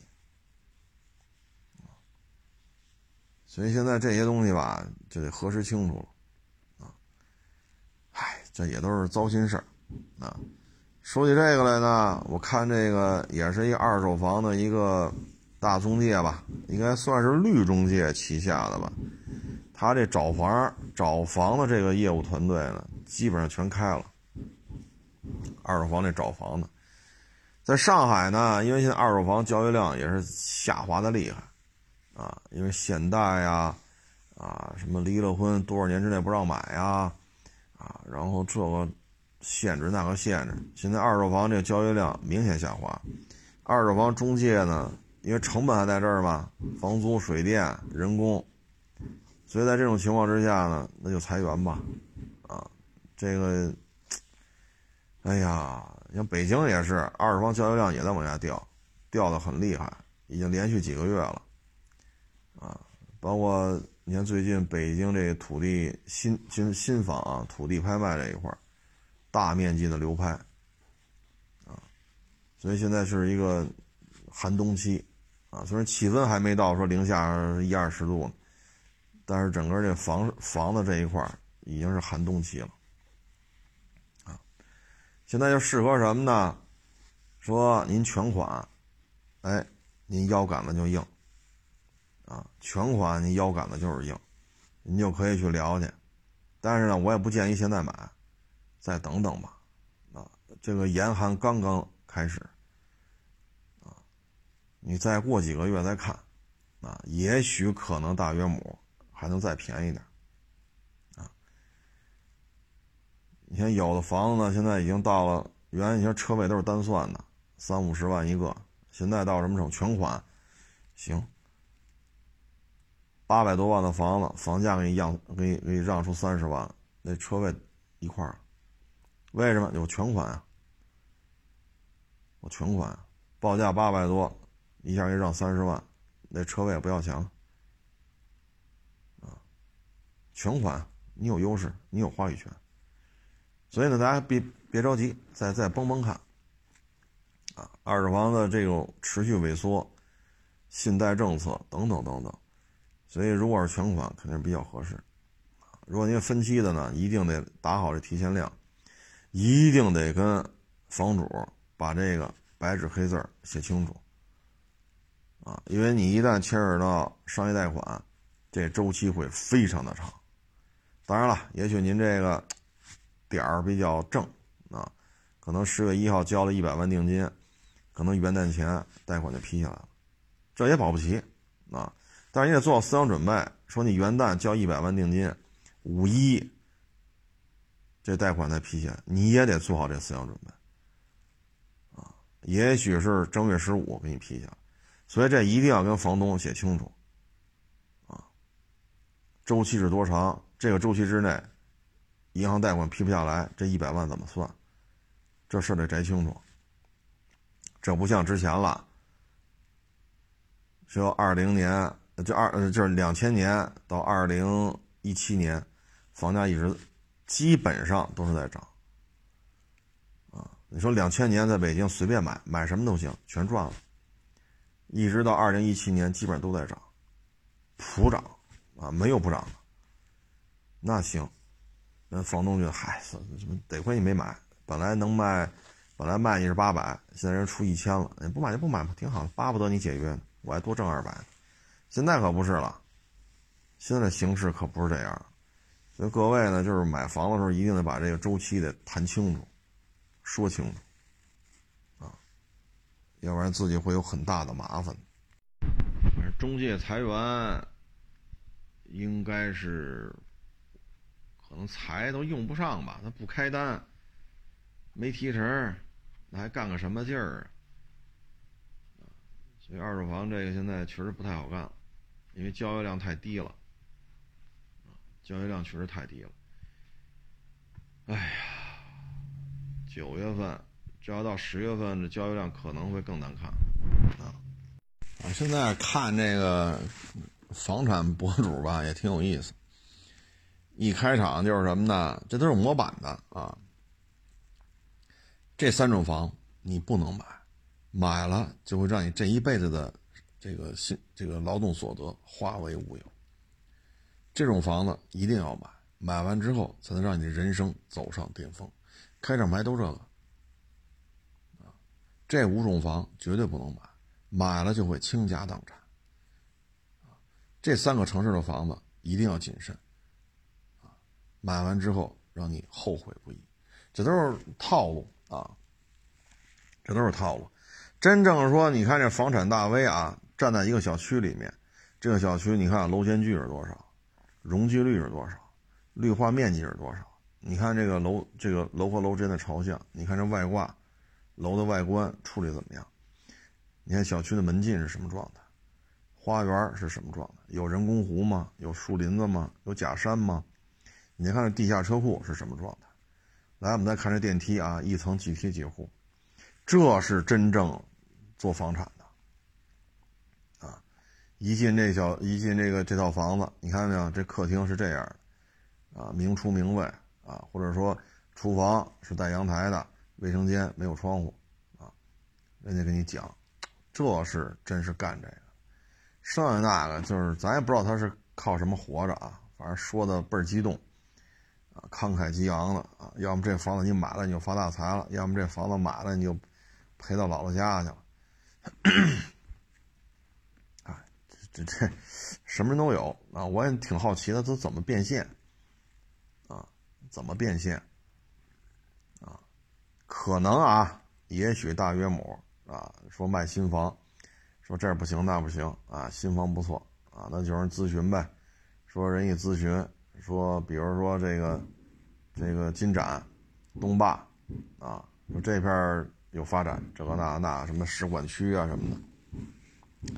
[SPEAKER 1] 所以现在这些东西吧，就得核实清楚了，啊，唉，这也都是糟心事儿，啊，说起这个来呢，我看这个也是一二手房的一个。大中介吧，应该算是绿中介旗下的吧。他这找房找房的这个业务团队呢，基本上全开了。二手房这找房的，在上海呢，因为现在二手房交易量也是下滑的厉害啊，因为限贷呀，啊什么离了婚多少年之内不让买呀，啊然后这个限制那个限制，现在二手房这个交易量明显下滑。二手房中介呢？因为成本还在这儿嘛，房租、水电、人工，所以在这种情况之下呢，那就裁员吧，啊，这个，哎呀，像北京也是，二手房交易量也在往下掉，掉的很厉害，已经连续几个月了，啊，包括你看最近北京这土地新新新房啊，土地拍卖这一块大面积的流拍，啊，所以现在是一个寒冬期。啊，虽然气温还没到说零下一二十度，但是整个这房房子这一块已经是寒冬期了。啊，现在就适合什么呢？说您全款，哎，您腰杆子就硬。啊，全款您腰杆子就是硬，您就可以去聊去。但是呢，我也不建议现在买，再等等吧。啊，这个严寒刚刚开始。你再过几个月再看，啊，也许可能大约亩还能再便宜点，啊，你看有的房子呢，现在已经到了，原来你像车位都是单算的，三五十万一个，现在到什么时候？全款，行，八百多万的房子，房价给你让，给你给你让出三十万，那车位一块儿，为什么？有全款啊，我全款，报价八百多。一下给让三十万，那车位也不要钱了，啊，全款，你有优势，你有话语权，所以呢，大家别别着急，再再绷绷看，啊，二手房的这种持续萎缩，信贷政策等等等等，所以如果是全款，肯定比较合适，如果您分期的呢，一定得打好这提前量，一定得跟房主把这个白纸黑字写清楚。啊，因为你一旦牵扯到商业贷款，这周期会非常的长。当然了，也许您这个点儿比较正啊，可能十月一号交了一百万定金，可能元旦前贷款就批下来了，这也保不齐啊。但是你得做好思想准备，说你元旦交一百万定金，五一这贷款才批下来，你也得做好这思想准备啊。也许是正月十五给你批下来。所以这一定要跟房东写清楚，啊，周期是多长？这个周期之内，银行贷款批不下来，这一百万怎么算？这事得摘清楚。这不像之前了，说二零年就二就是两千年到二零一七年，房价一直基本上都是在涨，啊，你说两千年在北京随便买买什么都行，全赚了。一直到二零一七年，基本上都在涨，普涨啊，没有不涨的。那行，那房东觉得嗨，什么得亏你没买，本来能卖，本来卖你是八百，现在人出一千了，你不买就不买吧，挺好，巴不得你解约，我还多挣二百。现在可不是了，现在的形势可不是这样，所以各位呢，就是买房的时候一定得把这个周期得谈清楚，说清楚。要不然自己会有很大的麻烦。反正中介裁员，应该是可能裁都用不上吧？他不开单，没提成，那还干个什么劲儿啊？所以二手房这个现在确实不太好干了，因为交易量太低了。交易量确实太低了。哎呀，九月份这要到十月份，这交易量可能会更难看啊！现在看这个房产博主吧，也挺有意思。一开场就是什么呢？这都是模板的啊。这三种房你不能买，买了就会让你这一辈子的这个薪这个劳动所得化为乌有。这种房子一定要买，买完之后才能让你的人生走上巅峰。开场白都这个，这五种房绝对不能买，买了就会倾家荡产。这三个城市的房子一定要谨慎。买完之后让你后悔不已，这都是套路啊！这都是套路。真正说，你看这房产大 V 啊，站在一个小区里面，这个小区你看楼间距是多少，容积率是多少，绿化面积是多少？你看这个楼，这个楼和楼之间的朝向，你看这外挂，楼的外观处理怎么样？你看小区的门禁是什么状态？花园是什么状态？有人工湖吗？有树林子吗？有假山吗？你看这地下车库是什么状态？来，我们再看这电梯啊，一层几梯几户，这是真正做房产的啊！一进这小，一进这个这套房子，你看到没有？这客厅是这样的啊，明厨明卫啊，或者说厨房是带阳台的，卫生间没有窗户啊，人家跟你讲，这是真是干这个。剩下那个就是咱也不知道他是靠什么活着啊，反正说的倍儿激动。啊，慷慨激昂的啊，要么这房子你买了你就发大财了，要么这房子买了你就赔到姥姥家去了。啊，这这这什么人都有啊，我也挺好奇的，都怎么变现啊？怎么变现？可能啊，也许大约亩啊，说卖新房，说这儿不行那不行啊，新房不错啊，那就是咨询呗，说人一咨询。说，比如说这个，这个金盏、东坝，啊，说这片有发展，这个那那什么使馆区啊什么的。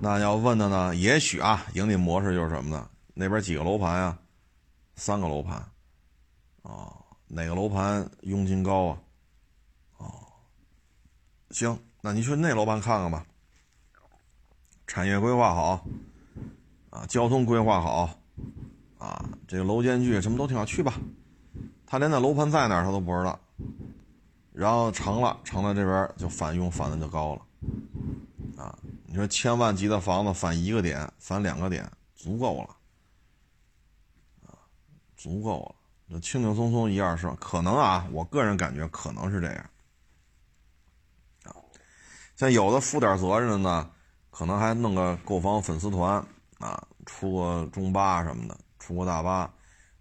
[SPEAKER 1] 那要问的呢，也许啊，盈利模式就是什么呢？那边几个楼盘呀？三个楼盘，啊，哪个楼盘佣金高啊？哦，行，那你去那楼盘看看吧。产业规划好，啊，交通规划好。啊，这个楼间距什么都挺好，去吧。他连那楼盘在哪儿他都不知道。然后成了，成了这边就返佣返的就高了。啊，你说千万级的房子返一个点，返两个点，足够了。啊，足够了，那轻轻松松一二十万，可能啊，我个人感觉可能是这样。啊，像有的负点责任的呢，可能还弄个购房粉丝团啊，出个中巴什么的。出个大巴，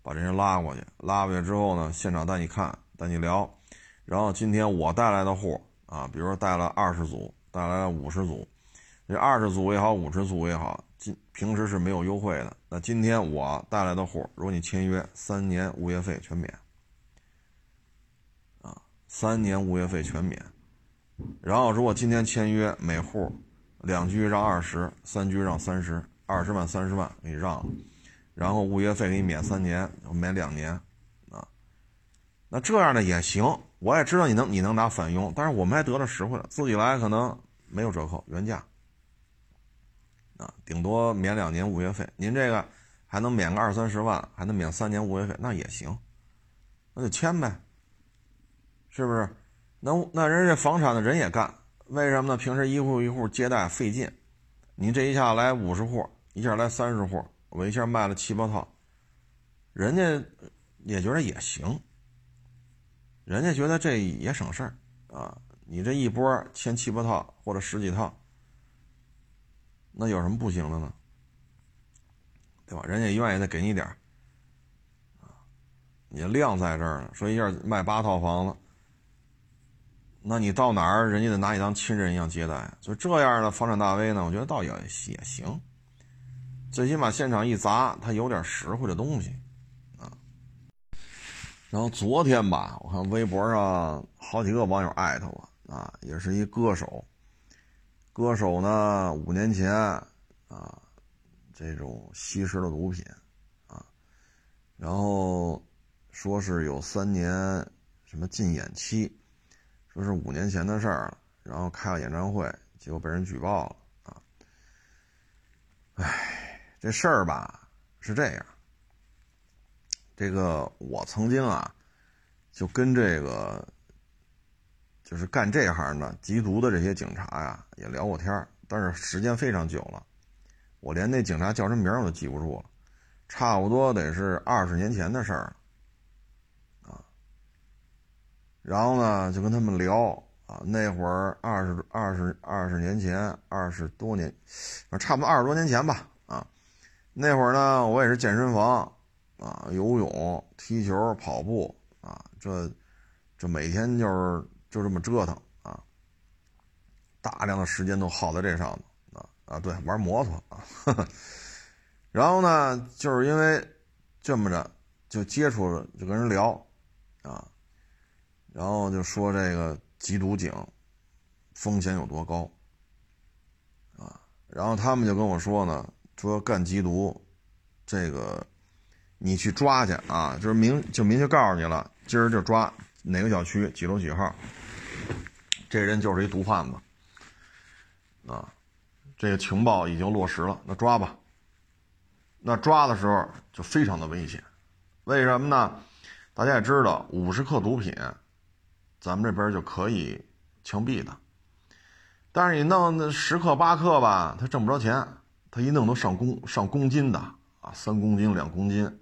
[SPEAKER 1] 把这人拉过去，拉过去之后呢，现场带你看，带你聊，然后今天我带来的户啊，比如说带了二十组，带来了五十组，这二十组也好，五十组也好，今平时是没有优惠的。那今天我带来的户，如果你签约，三年物业费全免，啊，三年物业费全免。然后如果今天签约，每户两居让二十，三居让三十，二十万三十万给你让了。然后物业费给你免三年，免两年，啊，那这样的也行。我也知道你能你能拿返佣，但是我们还得了实惠了，自己来可能没有折扣，原价，啊，顶多免两年物业费。您这个还能免个二三十万，还能免三年物业费，那也行，那就签呗，是不是？那那人家房产的人也干，为什么呢？平时一户一户接待费劲，你这一下来五十户，一下来三十户。我一下卖了七八套，人家也觉得也行，人家觉得这也省事儿啊。你这一波签七八套或者十几套，那有什么不行的呢？对吧？人家愿意再给你点儿啊，你量在这儿呢。说一下卖八套房子，那你到哪儿，人家得拿你当亲人一样接待。所以这样的房产大 V 呢，我觉得倒也也行。最起码现场一砸，他有点实惠的东西，啊。然后昨天吧，我看微博上好几个网友艾特我，啊，也是一歌手，歌手呢五年前啊，这种吸食了毒品，啊，然后说是有三年什么禁演期，说是五年前的事儿了，然后开了演唱会，结果被人举报了啊。哎，这事儿吧是这样，这个我曾经啊就跟这个就是干这行的缉毒的这些警察呀也聊过天但是时间非常久了，我连那警察叫什么名我都记不住了，差不多得是二十年前的事儿啊。然后呢，就跟他们聊啊，那会儿二十二十二十年前，二十多年，差不多二十多年前吧，啊，那会儿呢，我也是健身房啊，游泳、踢球、跑步啊，这这每天就是就这么折腾啊，大量的时间都耗在这上头啊啊，对，玩摩托啊，然后呢，就是因为这么着就接触了，就跟人聊啊。然后就说这个缉毒警风险有多高啊？然后他们就跟我说呢，说干缉毒，这个你去抓去啊，就是明就明确告诉你了，今儿就抓哪个小区几楼几号，这人就是一毒贩子啊，这个情报已经落实了，那抓吧。那抓的时候就非常的危险，为什么呢？大家也知道，五十克毒品。咱们这边就可以枪毙的，但是你弄那十克八克吧，他挣不着钱，他一弄都上公上公斤的啊，三公斤两公斤。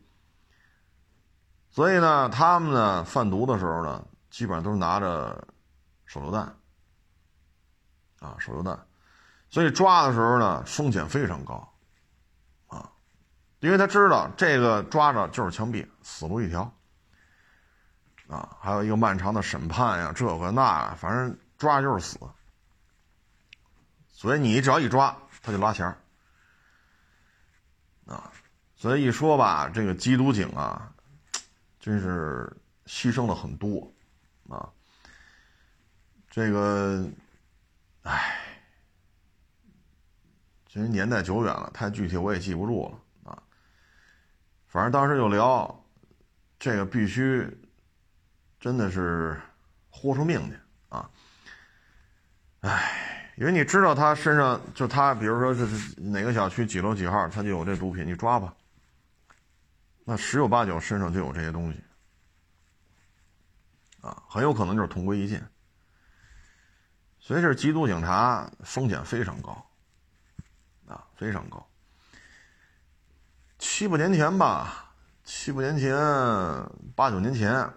[SPEAKER 1] 所以呢，他们呢贩毒的时候呢，基本上都是拿着手榴弹啊，手榴弹，所以抓的时候呢，风险非常高啊，因为他知道这个抓着就是枪毙，死路一条。啊，还有一个漫长的审判呀，这个那，反正抓就是死。所以你只要一抓，他就拉弦儿。啊，所以一说吧，这个缉毒警啊，真是牺牲了很多，啊，这个，唉，其实年代久远了，太具体我也记不住了啊。反正当时就聊，这个必须。真的是豁出命去啊！哎，因为你知道他身上就他，比如说这是哪个小区几楼几号，他就有这毒品，你抓吧。那十有八九身上就有这些东西啊，很有可能就是同归于尽。所以这缉毒警察风险非常高啊，非常高。七八年前吧，七八年前，八九年前。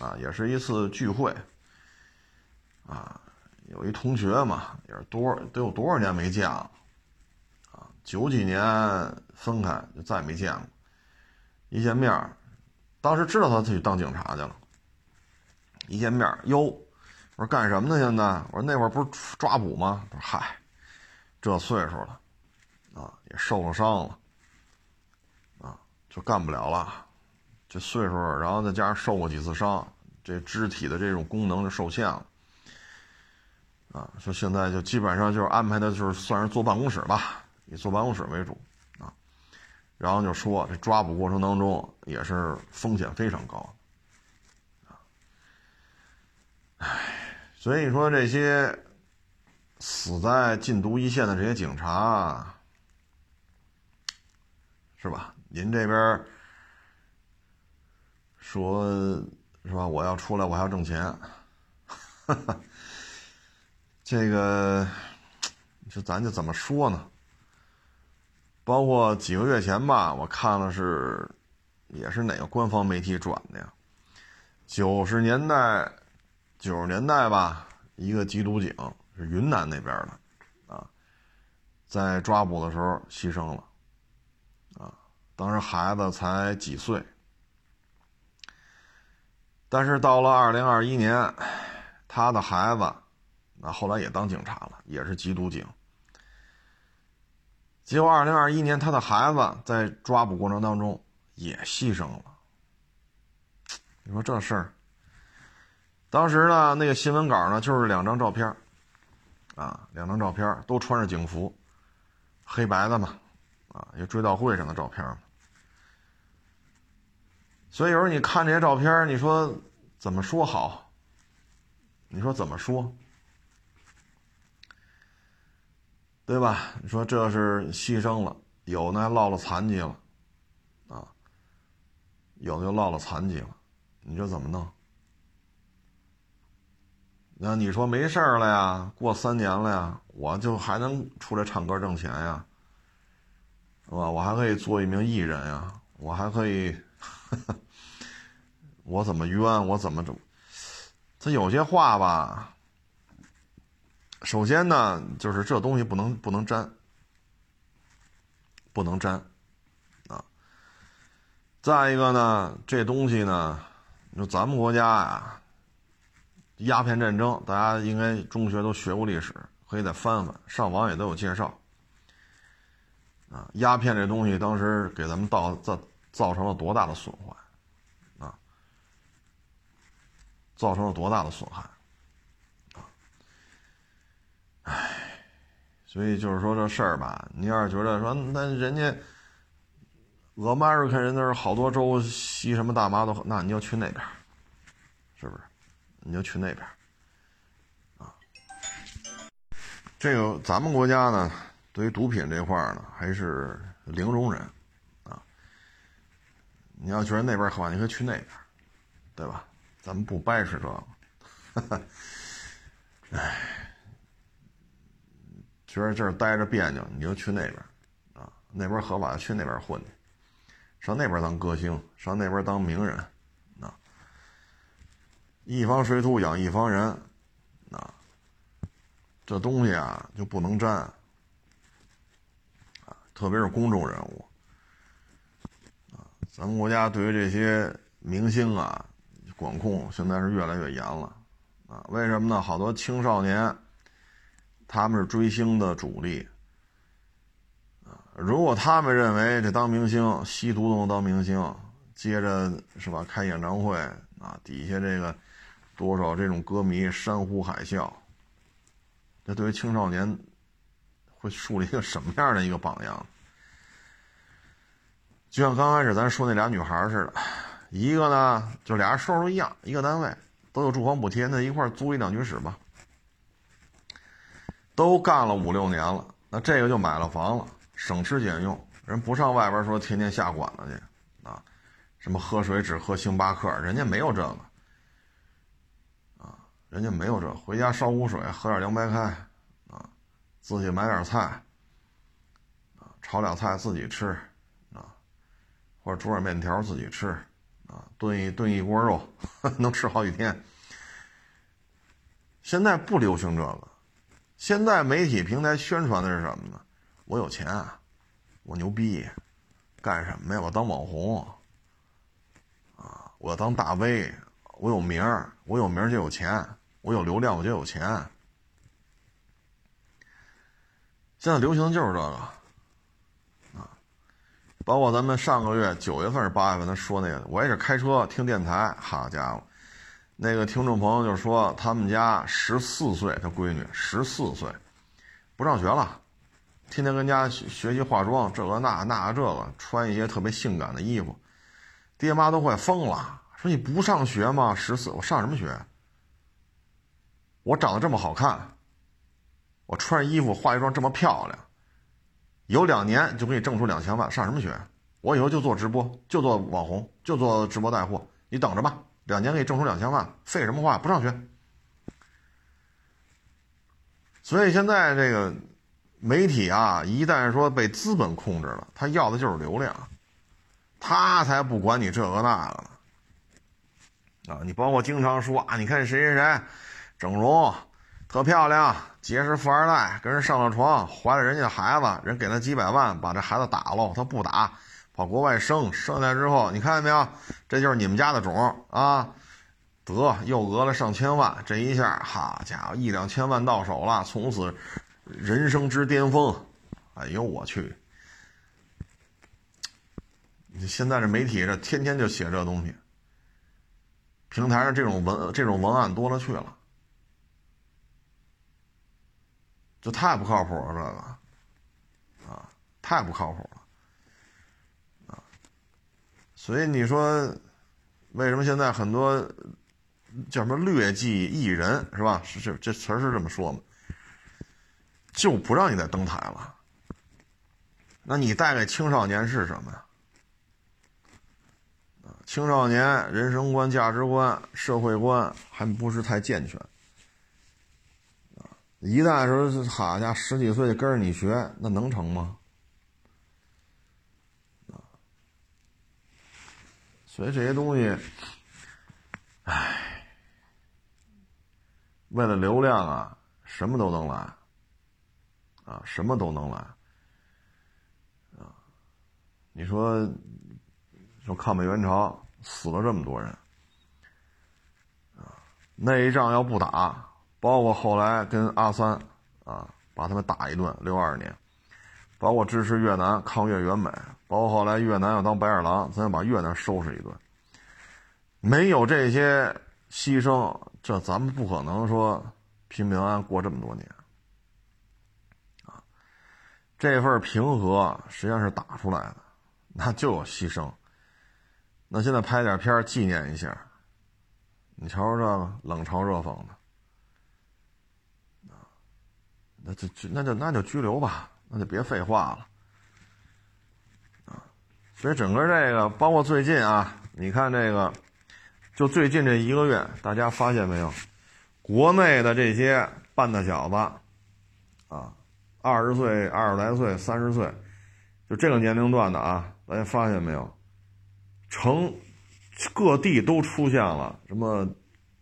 [SPEAKER 1] 啊，也是一次聚会，啊，有一同学嘛，也是多都有多少年没见了，啊，九几年分开就再也没见过，一见面，当时知道他去当警察去了，一见面，哟，我说干什么呢？现在我说那会儿不是抓捕吗？他说嗨，这岁数了，啊，也受了伤了，啊，就干不了了。这岁数，然后再加上受过几次伤，这肢体的这种功能就受限了，啊，说现在就基本上就是安排的，就是算是坐办公室吧，以坐办公室为主，啊，然后就说这抓捕过程当中也是风险非常高，啊，唉，所以说这些死在禁毒一线的这些警察，是吧？您这边。说，是吧？我要出来，我还要挣钱。这个，就咱就怎么说呢？包括几个月前吧，我看了是，也是哪个官方媒体转的呀？九十年代，九十年代吧，一个缉毒警是云南那边的，啊，在抓捕的时候牺牲了，啊，当时孩子才几岁。但是到了二零二一年，他的孩子，那后来也当警察了，也是缉毒警。结果二零二一年，他的孩子在抓捕过程当中也牺牲了。你说这事儿，当时呢，那个新闻稿呢，就是两张照片，啊，两张照片都穿着警服，黑白的嘛，啊，一追悼会上的照片嘛。所以有时候你看这些照片，你说怎么说好？你说怎么说？对吧？你说这是牺牲了，有呢落了残疾了，啊，有的就落了残疾了，你说怎么弄？那你说没事了呀？过三年了呀？我就还能出来唱歌挣钱呀？是吧？我还可以做一名艺人呀？我还可以，我怎么冤？我怎么怎么？他有些话吧。首先呢，就是这东西不能不能沾，不能沾，啊。再一个呢，这东西呢，你说咱们国家呀。鸦片战争，大家应该中学都学过历史，可以再翻翻，上网也都有介绍。啊，鸦片这东西当时给咱们造造造成了多大的损坏，啊，造成了多大的损害，啊，唉，所以就是说这事儿吧，你要是觉得说那人家 America 人那儿好多州吸什么大麻都，那你就去那边，你就去那边，啊，这个咱们国家呢，对于毒品这块呢，还是零容忍，啊，你要觉得那边好，你可以去那边，对吧？咱们不掰扯这个，哎，觉得这儿待着别扭，你就去那边，啊，那边合法去那边混去，上那边当歌星，上那边当名人。一方水土养一方人，啊，这东西啊就不能沾，啊，特别是公众人物，啊，咱们国家对于这些明星啊，管控现在是越来越严了，啊，为什么呢？好多青少年，他们是追星的主力，啊，如果他们认为这当明星吸毒都能当明星，接着是吧，开演唱会啊，底下这个。多少这种歌迷山呼海啸，这对于青少年会树立一个什么样的一个榜样？就像刚开始咱说那俩女孩似的，一个呢就俩人收入一样，一个单位都有住房补贴，那一块租一两居室吧，都干了五六年了，那这个就买了房了，省吃俭用，人不上外边说天天下馆子去啊，什么喝水只喝星巴克，人家没有这个。人家没有这，回家烧壶水，喝点凉白开，啊，自己买点菜，啊，炒俩菜自己吃，啊，或者煮点面条自己吃，啊，炖一炖一锅肉，能吃好几天。现在不流行这个，现在媒体平台宣传的是什么呢？我有钱，我牛逼，干什么呀？我当网红，啊，我要当大 V，我有名，我有名就有钱。我有流量，我就有钱。现在流行的就是这个，啊，包括咱们上个月九月份是八月份，他说那个，我也是开车听电台，好家伙，那个听众朋友就说他们家十四岁，他闺女十四岁，不上学了，天天跟家学习化妆，这个那那这个，穿一些特别性感的衣服，爹妈都快疯了，说你不上学吗？十四，我上什么学？我长得这么好看，我穿衣服化一妆这么漂亮，有两年就可以挣出两千万，上什么学？我以后就做直播，就做网红，就做直播带货，你等着吧，两年可以挣出两千万，废什么话？不上学。所以现在这个媒体啊，一旦说被资本控制了，他要的就是流量，他才不管你这个那个呢。啊，你包括经常说啊，你看谁谁谁。整容，特漂亮，结识富二代，跟人上了床，怀了人家的孩子，人给他几百万，把这孩子打了，他不打，跑国外生，生下来之后，你看见没有？这就是你们家的种啊，得又讹了上千万，这一下，好家伙，一两千万到手了，从此人生之巅峰。哎呦我去！现在这媒体这天天就写这东西，平台上这种文这种文案多了去了。这太不靠谱了，这个，啊，太不靠谱了，啊，所以你说，为什么现在很多叫什么劣迹艺人是吧？是这这词是这么说吗？就不让你再登台了。那你带给青少年是什么呀？青少年人生观、价值观、社会观还不是太健全。一旦说好家伙，十几岁跟着你学，那能成吗？所以这些东西，唉，为了流量啊，什么都能来，啊，什么都能来，啊，你说，说抗美援朝死了这么多人，啊，那一仗要不打，包括后来跟阿三啊把他们打一顿，六二年，包括支持越南抗越援美。包括后来越南要当白眼狼，咱要把越南收拾一顿。没有这些牺牲，这咱们不可能说平平安安过这么多年。啊，这份平和实际上是打出来的，那就有牺牲。那现在拍点片纪念一下，你瞧瞧这冷嘲热讽的，啊，那就那就那就拘留吧，那就别废话了。所以整个这个，包括最近啊，你看这个，就最近这一个月，大家发现没有，国内的这些半大小子，啊，二十岁、二十来岁、三十岁，就这个年龄段的啊，大家发现没有，成各地都出现了什么，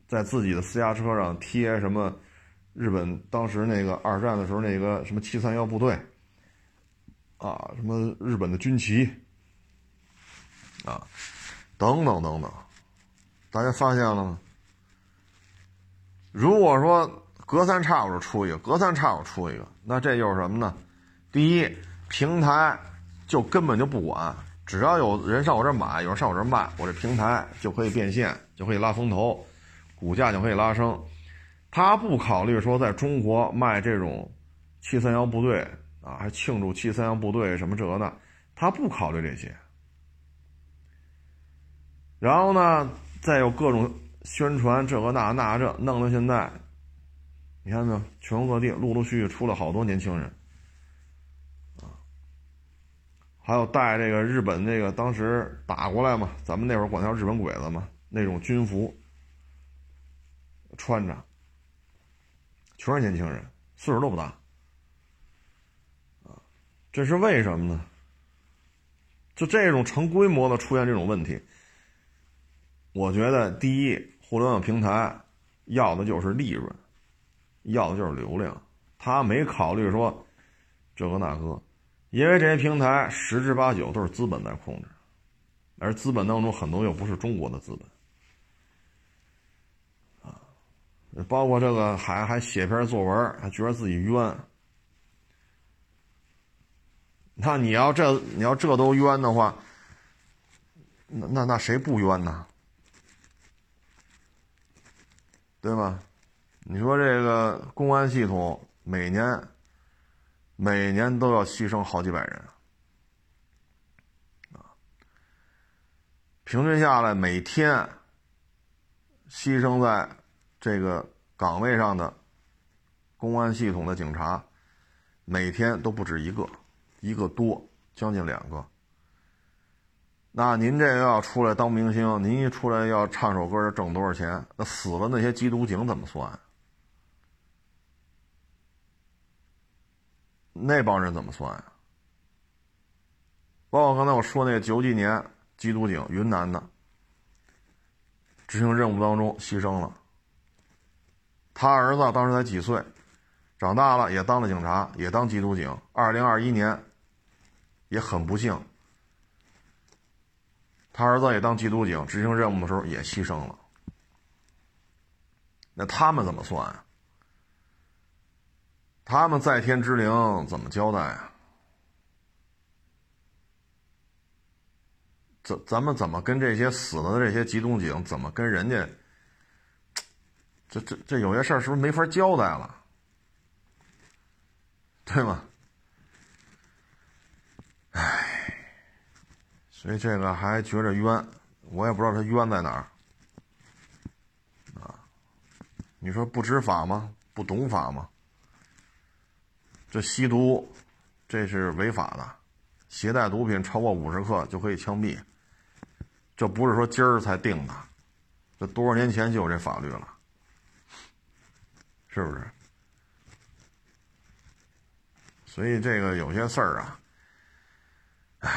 [SPEAKER 1] 在自己的私家车上贴什么日本当时那个二战的时候那个什么七三幺部队，啊，什么日本的军旗。啊，等等等等，大家发现了吗？如果说隔三差五就出一个，隔三差五出一个，那这就是什么呢？第一，平台就根本就不管，只要有人上我这买，有人上我这卖，我这平台就可以变现，就可以拉风投，股价就可以拉升。他不考虑说在中国卖这种七三幺部队啊，还庆祝七三幺部队什么这个那，他不考虑这些。然后呢，再有各种宣传，这个那那这，弄到现在，你看没有？全国各地陆陆续续出了好多年轻人，啊，还有带这个日本那个当时打过来嘛，咱们那会儿管叫日本鬼子嘛，那种军服穿着，全是年轻人，岁数都不大，这是为什么呢？就这种成规模的出现这种问题。我觉得第一，互联网平台要的就是利润，要的就是流量，他没考虑说这个那个，因为这些平台十之八九都是资本在控制，而资本当中很多又不是中国的资本，啊，包括这个还还写篇作文，还觉得自己冤，那你要这你要这都冤的话，那那那谁不冤呢？对吧？你说这个公安系统每年每年都要牺牲好几百人啊，平均下来每天牺牲在这个岗位上的公安系统的警察，每天都不止一个，一个多，将近两个。那您这要出来当明星，您一出来要唱首歌，挣多少钱？那死了那些缉毒警怎么算？那帮人怎么算呀？包括刚才我说那个九几年缉毒警，云南的，执行任务当中牺牲了。他儿子当时才几岁，长大了也当了警察，也当缉毒警。二零二一年，也很不幸。他儿子也当缉毒警，执行任务的时候也牺牲了。那他们怎么算啊？他们在天之灵怎么交代啊？咱咱们怎么跟这些死了的这些缉毒警怎么跟人家？这这这有些事儿是不是没法交代了？对吗？唉。所以这个还觉着冤，我也不知道他冤在哪儿，啊，你说不知法吗？不懂法吗？这吸毒，这是违法的，携带毒品超过五十克就可以枪毙。这不是说今儿才定的，这多少年前就有这法律了，是不是？所以这个有些事儿啊，唉，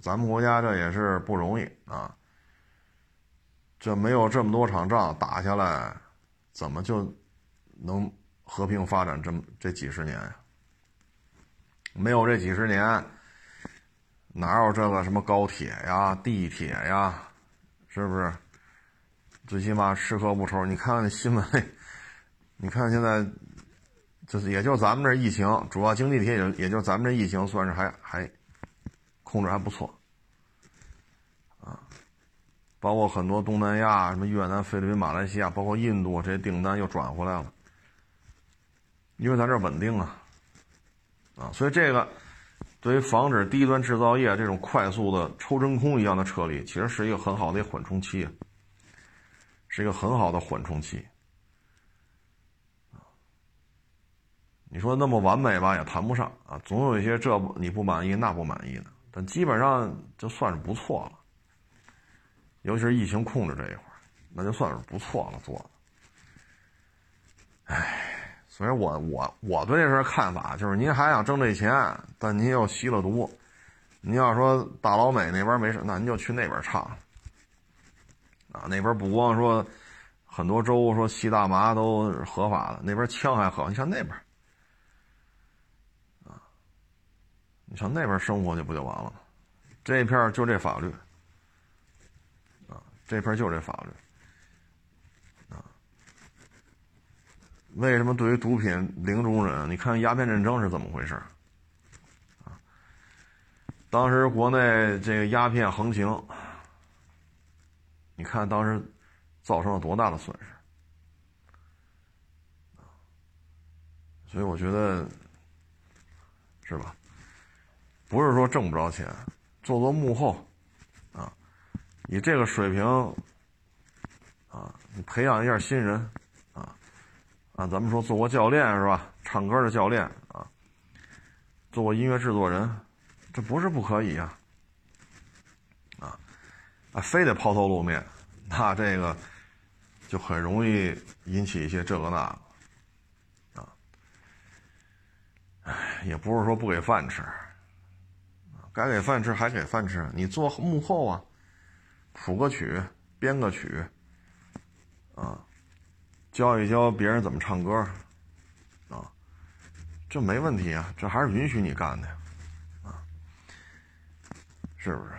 [SPEAKER 1] 咱们国家这也是不容易啊。这没有这么多场仗打下来，怎么就能和平发展这么这几十年呀？没有这几十年，哪有这个什么高铁呀、地铁呀？是不是？最起码吃喝不愁。你看看那新闻，你看现在就是也就咱们这疫情，主要经济体也也就咱们这疫情算是还还控制还不错啊。包括很多东南亚，什么越南、菲律宾、马来西亚，包括印度，这些订单又转回来了，因为咱这稳定啊，啊，所以这个对于防止低端制造业这种快速的抽真空一样的撤离，其实是一个很好的缓冲期，是一个很好的缓冲期。你说那么完美吧，也谈不上啊，总有一些这不你不满意那不满意的，但基本上就算是不错了。尤其是疫情控制这一块那就算是不错了做的。唉，所以我我我对这事看法就是，您还想挣这钱，但您又吸了毒。您要说大老美那边没事，那您就去那边唱。啊，那边不光说很多州说吸大麻都是合法的，那边枪还合。你上那边，啊，你上那边生活去不就完了吗？这片就这法律。啊这片就这法律，啊，为什么对于毒品零容忍？你看鸦片战争是怎么回事？啊，当时国内这个鸦片横行，你看当时造成了多大的损失？所以我觉得，是吧？不是说挣不着钱，做做幕后。啊你这个水平，啊，你培养一下新人，啊，啊，咱们说做过教练是吧？唱歌的教练啊，做过音乐制作人，这不是不可以呀，啊，啊，非得抛头露面，那这个就很容易引起一些这个那个，啊，哎，也不是说不给饭吃，该给饭吃还给饭吃，你做幕后啊。谱个曲，编个曲，啊，教一教别人怎么唱歌，啊，这没问题啊，这还是允许你干的，啊，是不是？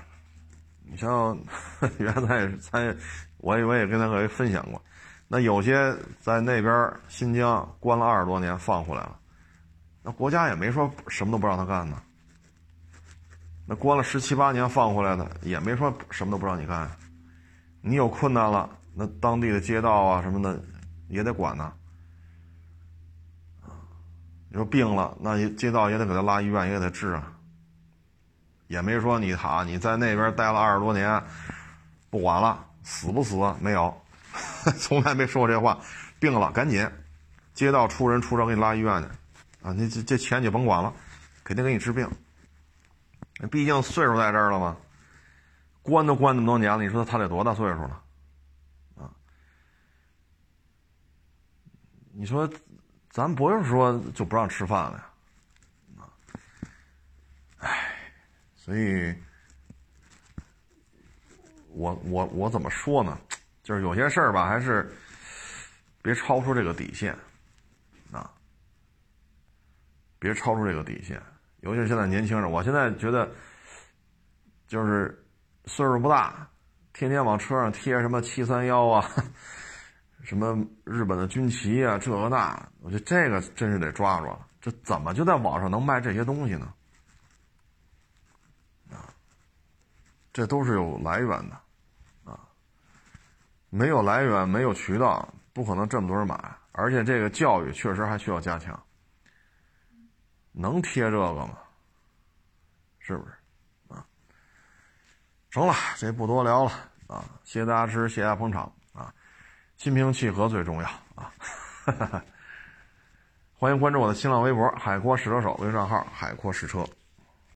[SPEAKER 1] 你像 原来咱，我我也跟他各位分享过，那有些在那边新疆关了二十多年放回来了，那国家也没说什么都不让他干呢。那关了十七八年放回来的，也没说什么都不让你干。你有困难了，那当地的街道啊什么的也得管呢。你说病了，那街道也得给他拉医院，也给他治啊。也没说你好，你在那边待了二十多年，不管了，死不死没有，从来没说过这话。病了赶紧，街道出人出车给你拉医院去，啊，你这这钱就甭管了，肯定给你治病。毕竟岁数在这儿了嘛，关都关那么多年了，你说他得多大岁数了？啊？你说，咱不是说就不让吃饭了呀？啊？唉，所以，我我我怎么说呢？就是有些事儿吧，还是别超出这个底线，啊，别超出这个底线。尤其是现在年轻人，我现在觉得，就是岁数不大，天天往车上贴什么七三幺啊，什么日本的军旗啊，这个那，我觉得这个真是得抓抓了。这怎么就在网上能卖这些东西呢？这都是有来源的，啊，没有来源，没有渠道，不可能这么多人买。而且这个教育确实还需要加强。能贴这个吗？是不是？啊，成了，这不多聊了啊！谢谢大家支持，谢谢大家捧场啊！心平气和最重要啊！欢迎关注我的新浪微博“海阔试车手”微信账号“海阔试车”。